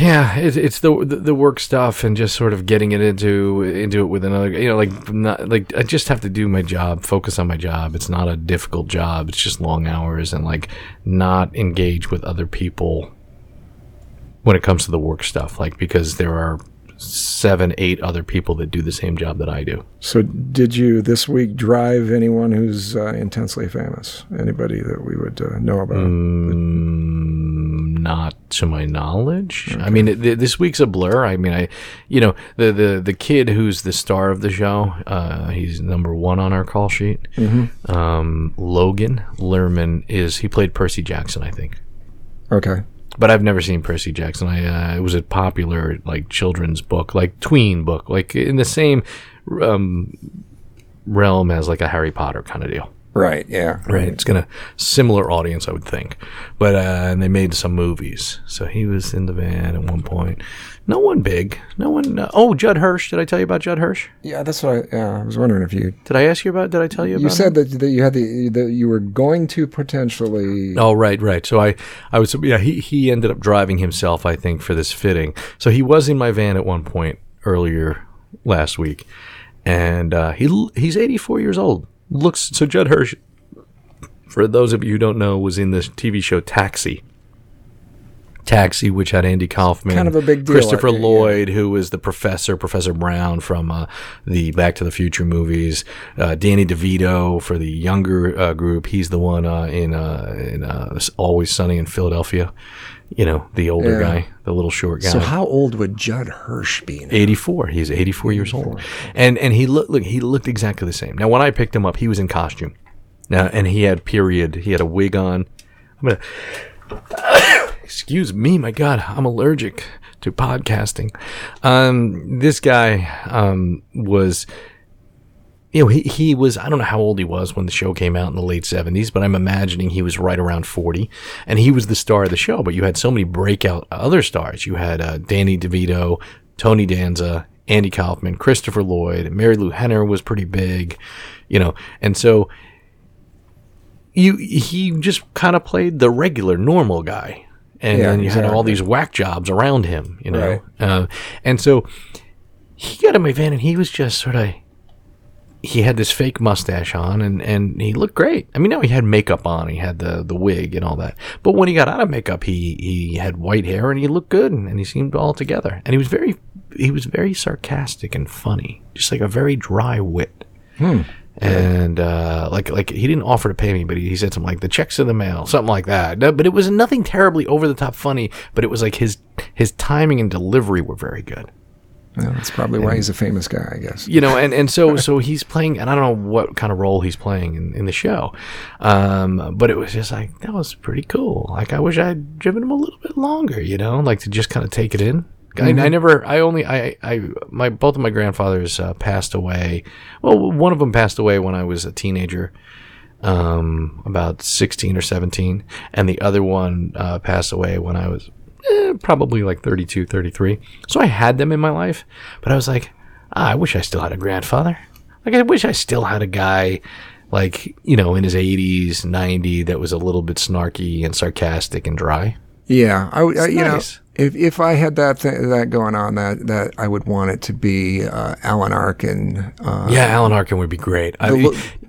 yeah, it, it's the, the the work stuff and just sort of getting it into into it with another. You know, like not like I just have to do my job, focus on my job. It's not a difficult job. It's just long hours and like not engage with other people when it comes to the work stuff. Like because there are seven, eight other people that do the same job that I do. So did you this week drive anyone who's uh, intensely famous? Anybody that we would uh, know about? Mm, not to my knowledge. I mean, th- this week's a blur. I mean, I, you know, the the the kid who's the star of the show, uh, he's number one on our call sheet. Um, Logan Lerman is he played Percy Jackson, I think. Okay. But I've never seen Percy Jackson. I uh, it was a popular like children's book, like tween book, like in the same um, realm as like a Harry Potter kind of deal. Right. Yeah. Right. It's gonna similar audience, I would think. But uh, and they made some movies. So he was in the van at one point. No one big. No one. Uh, oh, Judd Hirsch. Did I tell you about Judd Hirsch? Yeah. That's what I, yeah, I was wondering if you Did I ask you about? Did I tell you? About You said that, that you had the that you were going to potentially. Oh right, right. So I, I was yeah. He he ended up driving himself, I think, for this fitting. So he was in my van at one point earlier last week, and uh, he he's 84 years old. Looks so Judd Hirsch. For those of you who don't know, was in this TV show Taxi. Taxi, which had Andy Kaufman, Kind of a big deal, Christopher uh, yeah. Lloyd, who was the professor, Professor Brown from uh, the Back to the Future movies. Uh, Danny DeVito for the younger uh, group. He's the one uh, in uh, in uh, Always Sunny in Philadelphia. You know, the older Yeah. guy, the little short guy. So how old would Judd Hirsch be? Now? 84. He's 84 years old, and and he looked look he looked exactly the same. Now, when I picked him up, he was in costume. Now, and he had period. He had a wig on. I'm gonna. Excuse me, my God, I'm allergic to podcasting. Um, this guy um, was you know, he, he was, I don't know how old he was when the show came out in the late 70s, but I'm imagining he was right around 40. And he was the star of the show, but you had so many breakout other stars. You had uh, Danny DeVito, Tony Danza, Andy Kaufman, Christopher Lloyd, Marilu Henner was pretty big, you know, and so you he just kind of played the regular, normal guy. And Yeah, then you had all these whack jobs around him, you know. Right. Uh, and so he got in my van and he was just sort of he had this fake mustache on and, and he looked great. I mean, no, he had makeup on, he had the, the wig and all that. But when he got out of makeup, he, he had white hair and he looked good and, and he seemed all together. And he was very he was very sarcastic and funny, just like a very dry wit. And uh, like like he didn't offer to pay me, but he, he said something like the checks in the mail, something like that. No, But it was nothing terribly over the top funny. But it was like his his timing and delivery were very good Well, that's probably why he's a famous guy, I guess. you know and, and so so he's playing and i don't know what kind of role he's playing in, in the show um, but it was just like that was pretty cool like i wish i'd driven him a little bit longer you know like to just kind of take it in I, I never i only i i my both of my grandfathers uh, passed away. Well one of them passed away when i was a teenager um, about 16 or 17 and the other one uh, passed away when i was eh, probably like 32 33 so i had them in my life but i was like ah, i wish i still had a grandfather. Like i wish i still had a guy like you know in his 80s 90 that was a little bit snarky and sarcastic and dry. Yeah, I, I you nice. know, if if I had that th- that going on, that that I would want it to be uh, Alan Arkin, uh, yeah alan arkin would be great. I,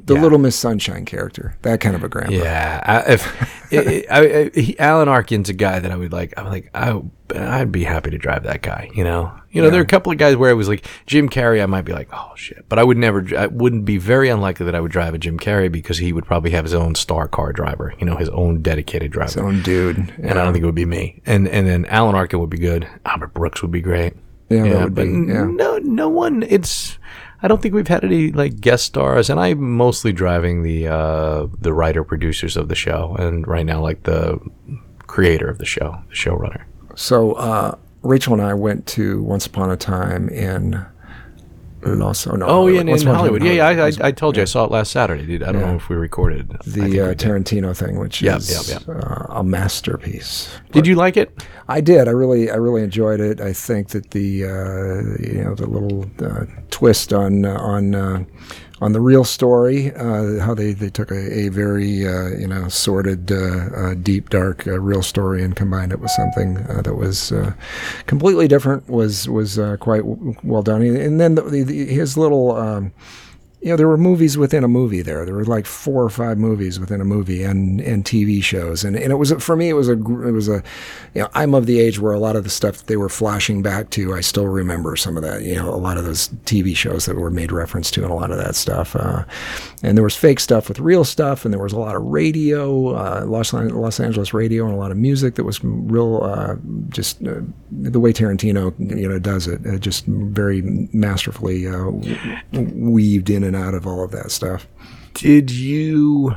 the yeah. Little Miss Sunshine character, that kind of a grandpa. Yeah, I, if I, I, I, he, Alan Arkin's a guy that I would like. I'm like, I, I'd be happy to drive that guy. You know, you know, there are a couple of guys where I was like Jim Carrey. I might be like, oh shit, but I would never. I wouldn't be very unlikely that I would drive a Jim Carrey because he would probably have his own star car driver. You know, his own dedicated driver. His own dude. and I don't think it would be me. And and then Alan Arkin would be good. Albert Brooks would be great. Yeah, would but be- yeah. no, no one. It's. I don't think we've had any like guest stars, and I'm mostly driving the uh, the writer producers of the show, and right now like the creator of the show, the showrunner. So uh, Rachel and I went to Once Upon a Time in Los. Oh, no, Oh yeah, in, in Hollywood. Yeah, yeah. I, I, I told you I saw it last Saturday, dude. I don't know if we recorded. The uh. Tarantino thing, which Yep, is yep, Uh, a masterpiece. Did you like it? I did. I really, I really enjoyed it. I think that the, uh, you know, the little uh, twist on uh, on uh, on the real story, uh, how they, they took a, a very uh, you know sordid, uh, uh, deep, dark uh, real story and combined it with something uh, that was completely different was was quite w- well done. And then the, the, his little. Um, you know, there were movies within a movie there. There were like four or five movies within a movie and, and TV shows. And, and it was, for me, it was a, it was a, you know, I'm of the age where a lot of the stuff they were flashing back to, I still remember some of that, you know, a lot of those TV shows that were made reference to and a lot of that stuff. Uh, and there was fake stuff with real stuff. And there was a lot of radio, uh, Los, Los Angeles radio and a lot of music that was real, uh, just uh, the way Tarantino, you know, does it, uh, just very masterfully, uh, weaved in and out of all of that stuff. Did you?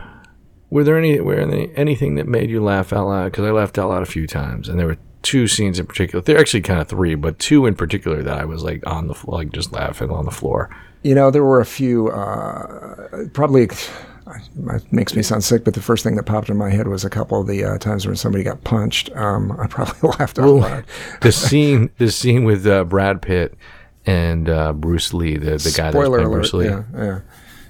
Were there any? Were there anything that made you laugh out loud? Because I laughed out loud a few times, and there were two scenes in particular. They're actually kind of three, but two in particular that I was like on the floor, like just laughing on the floor. You know, there were a few, uh, probably, it makes me sound sick, but the first thing that popped in my head was a couple of the uh, times when somebody got punched. Um, I probably laughed out loud. the scene, the scene with uh, Brad Pitt and uh, Bruce Lee, the the guy that's Spoiler playing alert. Bruce Lee. Yeah, yeah.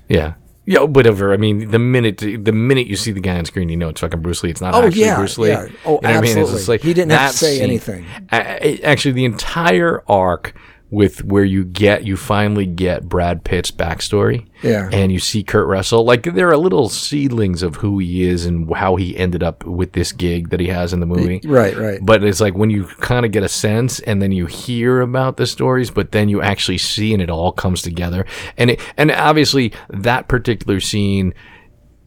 Yeah. Yeah, whatever. I mean, the minute the minute you see the guy on screen, you know it's fucking Bruce Lee. It's not Oh, actually yeah, Bruce Lee. yeah. Oh, You know what I mean? It's absolutely. like He didn't have to say scene- anything. I- actually, the entire arc with where you get you finally get Brad Pitt's backstory. Yeah. And you see Kurt Russell. Like there are little seedlings of who he is and how he ended up with this gig that he has in the movie. Right, right. But it's like when you kind of get a sense and then you hear about the stories, but then you actually see and it all comes together. And it, and obviously that particular scene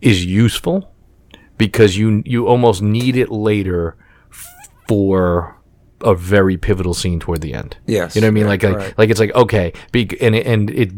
is useful because you you almost need it later for a very pivotal scene toward the end. Yes. You know what I mean? Yeah, like like, right. like it's like okay, be, and and it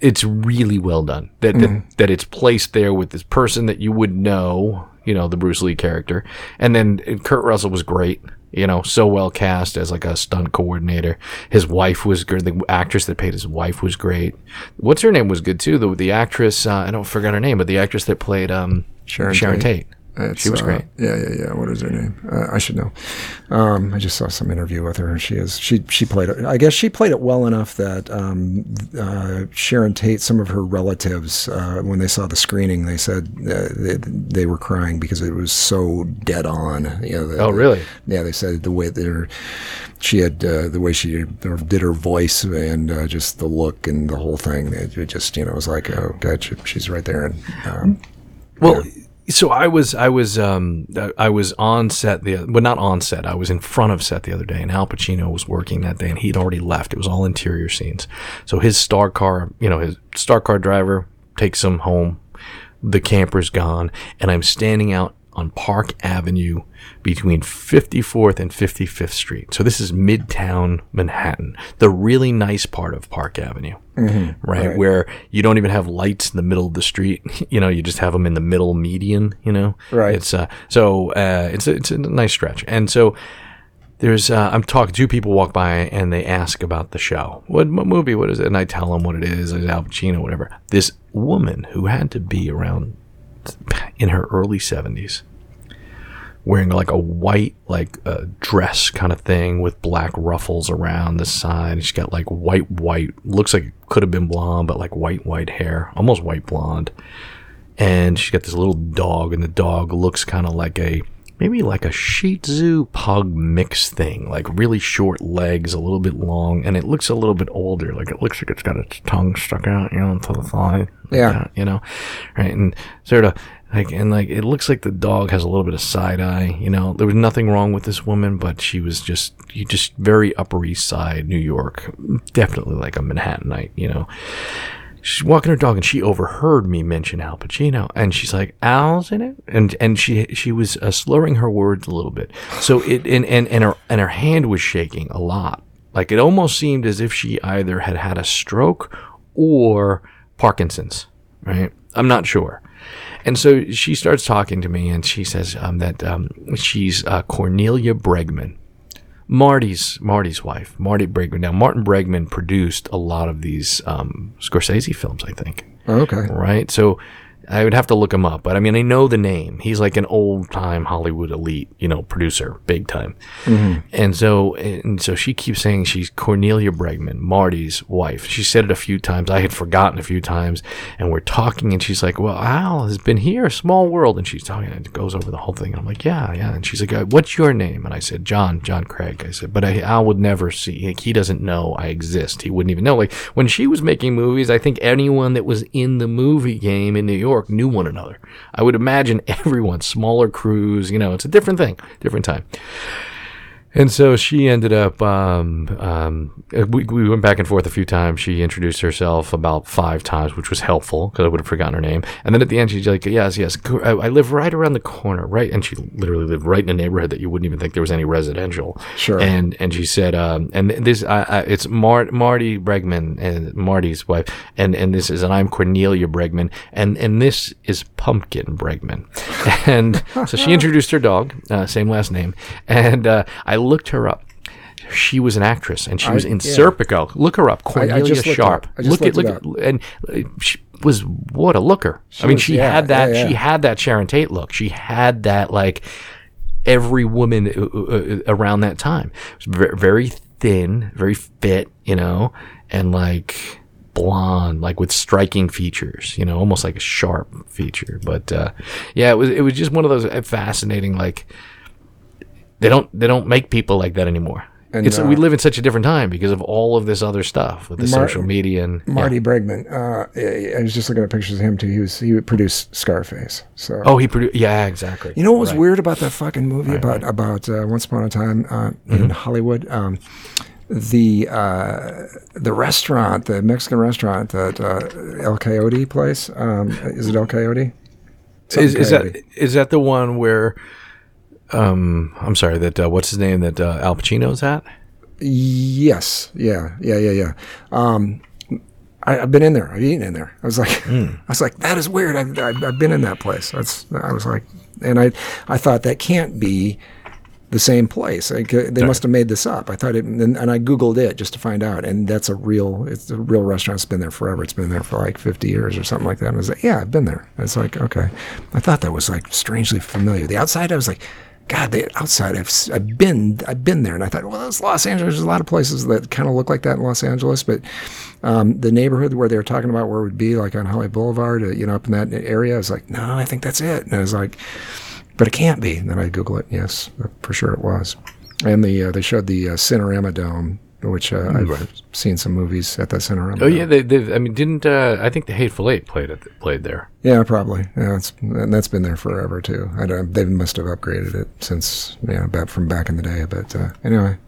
it's really well done that Mm-hmm. that, that it's placed there with this person that you would know, you know, the Bruce Lee character, and then uh, Kurt Russell was great, you know, so well cast as like a stunt coordinator. His wife was good. The actress that played his wife was great. What's her name was good too. The the actress uh, I don't forget her name, but the actress that played um Sharon Sharon, Tate. Tate. It's, she was uh, great. Yeah, yeah, yeah. What is her name? Uh, I should know. Um, I just saw some interview with her, and she is she she played it. I guess she played it well enough that um, uh, Sharon Tate, some of her relatives, uh, when they saw the screening, they said uh, they, they were crying because it was so dead on. You know, the- Oh, really? Yeah, they said the way that her, she had uh, the way she did her voice and uh, just the look and the whole thing. It, it just you know it was like oh god, she, she's right there. And um, Well, so I was I was um I was on set the well not on set. I was in front of set the other day and Al Pacino was working that day and he'd already left. It was all interior scenes. So his star car you know his star car driver takes him home. The camper's gone and I'm standing out on Park Avenue between 54th and 55th Street so this is Midtown Manhattan the really nice part of Park Avenue right? Where you don't even have lights in the middle of the street. You know, you just have them in the middle median. You know, Right. It's uh, so uh, it's a, it's a nice stretch, and so. There's, uh, I'm talking. Two people walk by and they ask about the show. What, what movie? What is it? And I tell them what it is. It's Al Pacino, whatever. This woman who had to be around in her early 70s, wearing like a white like uh, dress kind of thing with black ruffles around the side. She's got like white white looks like it could have been blonde, but like white white hair, almost white blonde. And she's got this little dog, and the dog looks kind of like a maybe like a Shih Tzu pug mix thing, like really short legs, a little bit long, and it looks a little bit older. Like it looks like it's got its tongue stuck out, you know, to the side. Yeah. you know, right, and sort of like and like it looks like the dog has a little bit of side eye. You know, there was nothing wrong with this woman, but she was just you just very Upper East Side, New York, definitely like a Manhattanite. You know, she's walking her dog and she overheard me mention Al Pacino and she's like Al's in it? And and she she was uh, slurring her words a little bit. So it and, and and her and her hand was shaking a lot. Like it almost seemed as if she either had had a stroke or Parkinson's right? I'm not sure and so she starts talking to me and she says um, that um, she's uh, Cornelia Bregman Marty's Marty's wife, Marty Bregman. Now, Martin Bregman produced a lot of these um, Scorsese films, I think. okay, Right, so I would have to look him up, but I mean, I know the name. He's like an old time Hollywood elite, you know, producer, big time. And so, and so she keeps saying she's Cornelia Bregman, Marty's wife. She said it a few times. I had forgotten a few times, and we're talking, and she's like, "Well, Al has been here, small world," and she's talking, and it goes over the whole thing. And I'm like, "Yeah, yeah," and she's like, uh, "What's your name?" And I said, "John, John Craig." I said, "But I, Al would never see. Like, he doesn't know I exist. He wouldn't even know. Like when she was making movies, I think anyone that was in the movie game in New York knew one another. I would imagine everyone, smaller crews, you know, it's a different thing, different time. And so she ended up, um, um, we, we went back and forth a few times. She introduced herself about five times, which was helpful because I would have forgotten her name. And then at the end, she's like, yes, yes, I I live right around the corner, right? And she literally lived right in a neighborhood that you wouldn't even think there was any residential. Sure. And, and she said, um, and this, I, I, it's Mar- Marty Bregman and Marty's wife. And, and this is, and I'm Cornelia Bregman. And, and this is Pumpkin Bregman. And so she introduced her dog, uh, same last name. And, uh, I looked her up. She was an actress, and she was in yeah. Serpico. Look her up, Cornelia Sharpe. up. I just look at look at, and uh, she, was what a looker. I mean, was- she yeah, had that. yeah, She had that Sharon Tate look. She had that like every woman uh, uh, around that time. Was very thin, very fit, you know, and like blonde, like with striking features, you know, almost like a sharp feature. But uh, yeah, it was it was just one of those fascinating like they don't they don't make people like that anymore. And, it's uh, we live in such a different time because of all of this other stuff with the Mar- social media and yeah. Marty Bregman. Uh, I was just looking at pictures of him too. He was he produced Scarface. So Oh, he produced. Yeah, exactly. You know what was Right. weird about that fucking movie about about uh, Once Upon a Time uh, Mm-hmm. in Hollywood? Um, the uh, the restaurant, the Mexican restaurant that uh, El Coyote place. Um, is it El Coyote? Is, is Coyote. is that the one where? Um, I'm sorry. That uh, what's his name? That uh, Al Pacino's at. Yes. Yeah. Yeah. Yeah. Yeah. Um, I, I've been in there. I've eaten in there. I was like, Hmm. I was like, that is weird. I've, I've, I've been in that place. That's. I was like, and I, I thought that can't be the same place. Like, uh, they must have made this up. I thought it, and, and I googled it just to find out. And that's a real. It's a real restaurant. It's been there forever. It's been there for like 50 years or something like that. And I was like, yeah, I've been there. It's like, okay. I thought that was like strangely familiar. The outside, I was like. God, the outside, I've, I've been, I've been there, and I thought, well, that's Los Angeles. There's a lot of places that kind of look like that in Los Angeles, but um, the neighborhood where they were talking about where it would be, like on Hollywood Boulevard, uh, you know, up in that area, I was like, no, I think that's it. And I was like, but it can't be. And then I Google it. Yes, for sure it was. And the uh, they showed the uh, Cinerama Dome, which uh, I've seen some movies at that Cinerama. Oh yeah, they, they I mean, didn't uh, I think the Hateful Eight played it played there? Yeah, probably. Yeah, it's and that's been there forever too. I don't, they must have upgraded it since yeah, back from back in the day. But uh, anyway,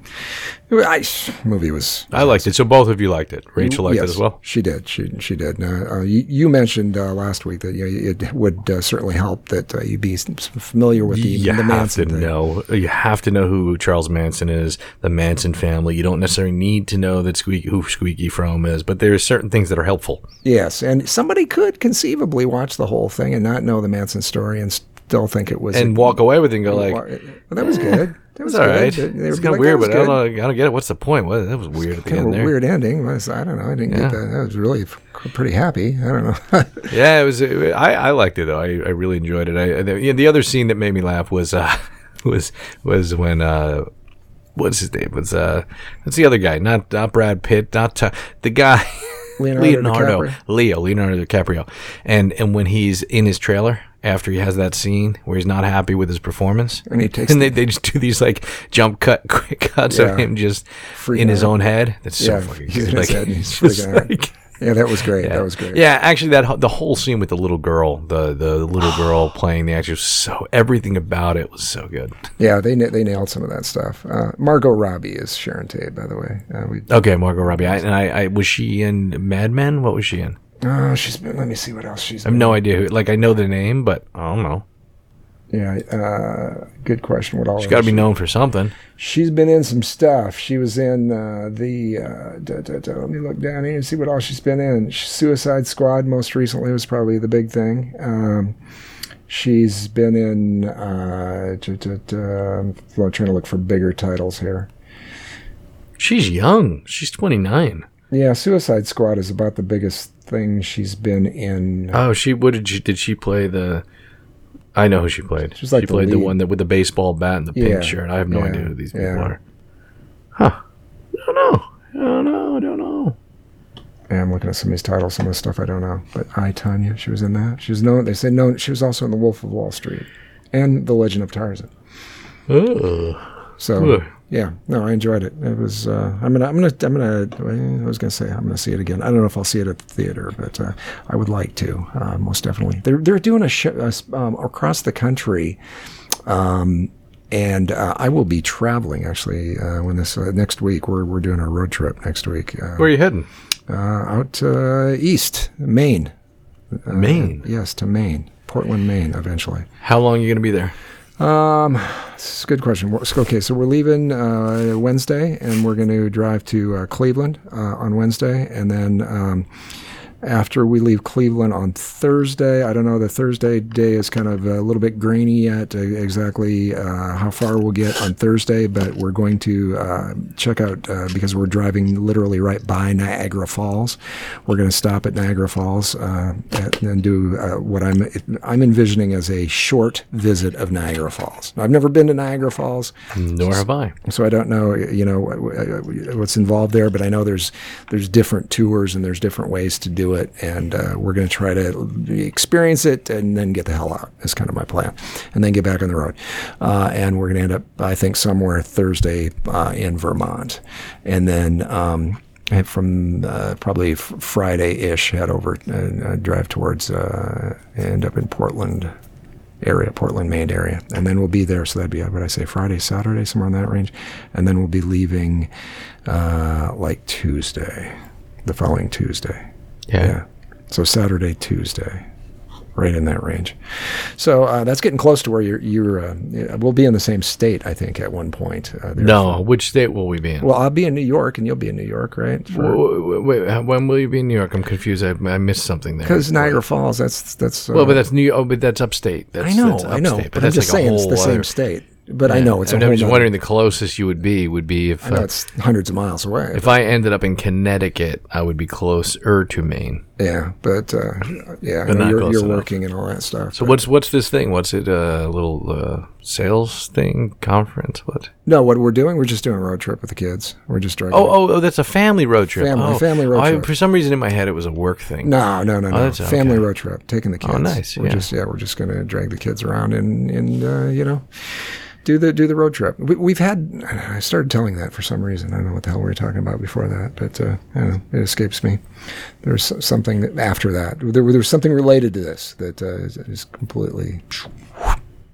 I movie was. I liked it. So both of you liked it. Rachel liked it as well. She did. She she did. Uh, you, you mentioned uh, last week that you know, it would uh, certainly help that uh, you be familiar with the, you the Manson thing. know. You have to know who Charles Manson is, the Manson family. You don't necessarily need to know that Squeaky, who Squeaky Fromme is, but there are certain things that are helpful. Yes, and somebody could conceivably watch the whole thing and not know the Manson story and still think it was And walk away with it and go like, Well, that was good. That was all good. right. They- they It's kind of like, weird, but I don't know. I don't get it. What's the point? What, that was weird at the kind of end a there. weird ending. Was I don't know. I didn't Yeah. get that. That was really pretty happy. I don't know. Yeah, it was. I, I liked it though. I, I really enjoyed it. I, the, the other scene that made me laugh was uh, was was when uh, what's his name? Was uh, what's the other guy? Not not Brad Pitt. Not T- the guy. Leonardo DiCaprio? Leo, Leonardo DiCaprio, and and when he's in his trailer after he has that scene where he's not happy with his performance, And he takes and they, the- they just do these like jump cut quick cuts Yeah. of him just Freaking in his out. own head. That's so yeah, fucking he's good. Like, he's just freaking out. like- Yeah, that was great. Yeah. That was great. yeah, actually, that the whole scene with the little girl, the the little girl playing the actress, so everything about it was so good. Yeah, they they nailed some of that stuff. Uh, Margot Robbie is Sharon Tate, by the way. Uh, we, Okay, Margot Robbie, I, and I, I was she in Mad Men? What was she in? oh, she's been. Let me see what else she's. I have no idea. Who, like I know the name, but I don't know. Yeah, uh, good question. What all? She's got to be known for something. She's been in some stuff. She was in uh, the. Uh, da, da, da, let me look down here and see what all she's been in. Suicide Squad most recently was probably the big thing. Um, she's been in. Uh, I'm trying to look for bigger titles here. She's young. She's twenty nine. Yeah, Suicide Squad is about the biggest thing she's been in. Oh, she. What did she? Did she play the? I know who she played. She's like she the played the one that with the baseball bat and the Yeah, pink shirt. I have no yeah, idea who these people yeah. are. Huh? I don't know. I don't know. I don't know. Yeah, I'm looking at some of these titles, some of the stuff I don't know. But I, Tonya, she was in that. She was known. They said known. She was also in The Wolf of Wall Street and The Legend of Tarzan. Oh. So Ugh. Yeah, no, I enjoyed it. It was. Uh, I'm gonna. I'm gonna. I'm gonna. I was gonna say I'm gonna see it again. I don't know if I'll see it at the theater, but uh, I would like to. Uh, most definitely. They're they're doing a show um, across the country. Um, and uh, I will be traveling actually uh, when this uh, next week. We're we're doing a road trip next week uh, Where are you heading? uh, out east, Maine. Uh, Maine. Yes, to Maine, Portland, Maine. Eventually. How long are you going to be there? Um, it's a good question. Okay, so we're leaving uh, Wednesday, and we're going to drive to uh, Cleveland uh, on Wednesday, and then um, after we leave Cleveland on Thursday. I don't know. The Thursday day is kind of a little bit grainy yet, uh, exactly uh, how far we'll get on Thursday, but we're going to uh, check out uh, because we're driving literally right by Niagara Falls. We're going to stop at Niagara Falls uh, at, and do uh, what I'm I'm envisioning as a short visit of Niagara Falls. I've never been to Niagara Falls, Nor have I. so I don't know, you know, what's involved there. But I know there's there's different tours and there's different ways to do it, and uh, we're going to try to experience it and then get the hell out. Is kind of my plan, and then get back on the road. Uh, and we're going to end up, I think, somewhere Thursday uh, in Vermont, and then. Um, from uh, probably Friday-ish, head over and uh, drive towards, uh, end up in Portland, area, Portland, Maine area, and then we'll be there. So that'd be what I say, Friday, Saturday, somewhere in that range, and then we'll be leaving uh, like Tuesday, the following Tuesday. Yeah. So Saturday, Tuesday, right in that range. So uh, that's getting close to where you're. you're uh, we'll be in the same state, I think, at one point. Uh. No, which state will we be in? Well, I'll be in New York, and you'll be in New York, right? Wait, wait, wait, when will you be in New York? I'm confused. I, I missed something there. Because Niagara Falls, that's that's. Uh, Well, but that's New. Oh, but that's upstate. That's, I know, that's I know, upstate, but, I'm just like saying it's the same other- state. But I know it's. I'm just wondering the closest you would be would be if I know uh, it's hundreds of miles away. if I ended up in Connecticut, I would be closer to Maine. yeah, but uh, yeah, But you're, you're working and all that stuff. So but- what's what's this thing? What's it? A little uh, sales thing, conference? What? No, what we're doing, we're just doing a road trip with the kids. We're just driving. Oh, oh, oh, that's a family road trip. Family- oh, family road I- trip. For some reason, in my head, it was a work thing. No, no, no, no. Oh, Family okay. road trip, taking the kids. Oh, nice, We're yeah. just yeah, we're just gonna drag the kids around and and uh, you know do the do the road trip. We, we've had. I started telling that for some reason. I don't know what the hell we were talking about before that, but uh, I don't know, it escapes me. There's something that after that. There, there was something related to this that uh, is, is completely.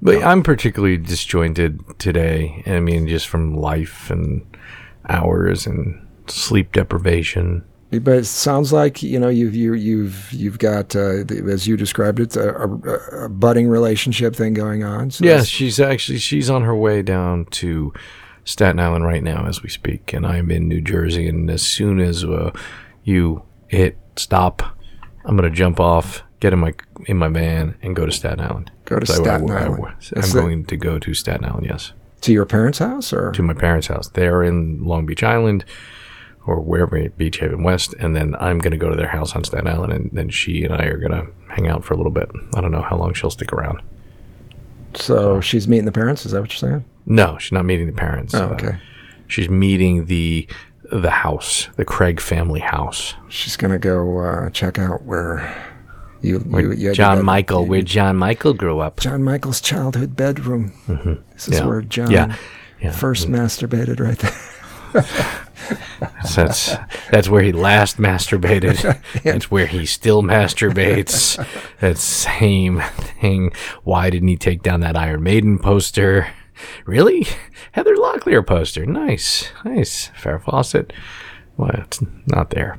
But I'm particularly disjointed today. I mean, just from life and hours and sleep deprivation. But it sounds like you know you've you, you've you've got uh, the, as you described it a, a, a budding relationship thing going on. So Yeah, she's actually she's on her way down to Staten Island right now as we speak, and I'm in New Jersey. And as soon as uh, you hit stop, I'm gonna jump off, get in my in my van, and go to Staten Island. Go to So Staten I, Island. I, am going to go to Staten Island. Yes, to your parents' house or to my parents' house. They're in Long Beach Island. Or wherever Beach Haven West, and then I'm gonna go to their house on Staten Island, and then she and I are gonna hang out for a little bit. I don't know how long she'll stick around. so she's meeting the parents. Is that what you're saying? No, she's not meeting the parents. Oh, Uh, okay. she's meeting the the house, the Craig family house. She's gonna go uh, check out where you, you, you John Michael, where John Michael grew up. John Michael's childhood bedroom. Mm-hmm. This is Yeah. where John Yeah. Yeah. first mm-hmm. masturbated right there. That's that's where he last masturbated. That's where he still masturbates. That same thing. Why didn't he take down that Iron Maiden poster? Really? Heather Locklear poster. Nice. Nice. Farrah Fawcett. Well, it's not there.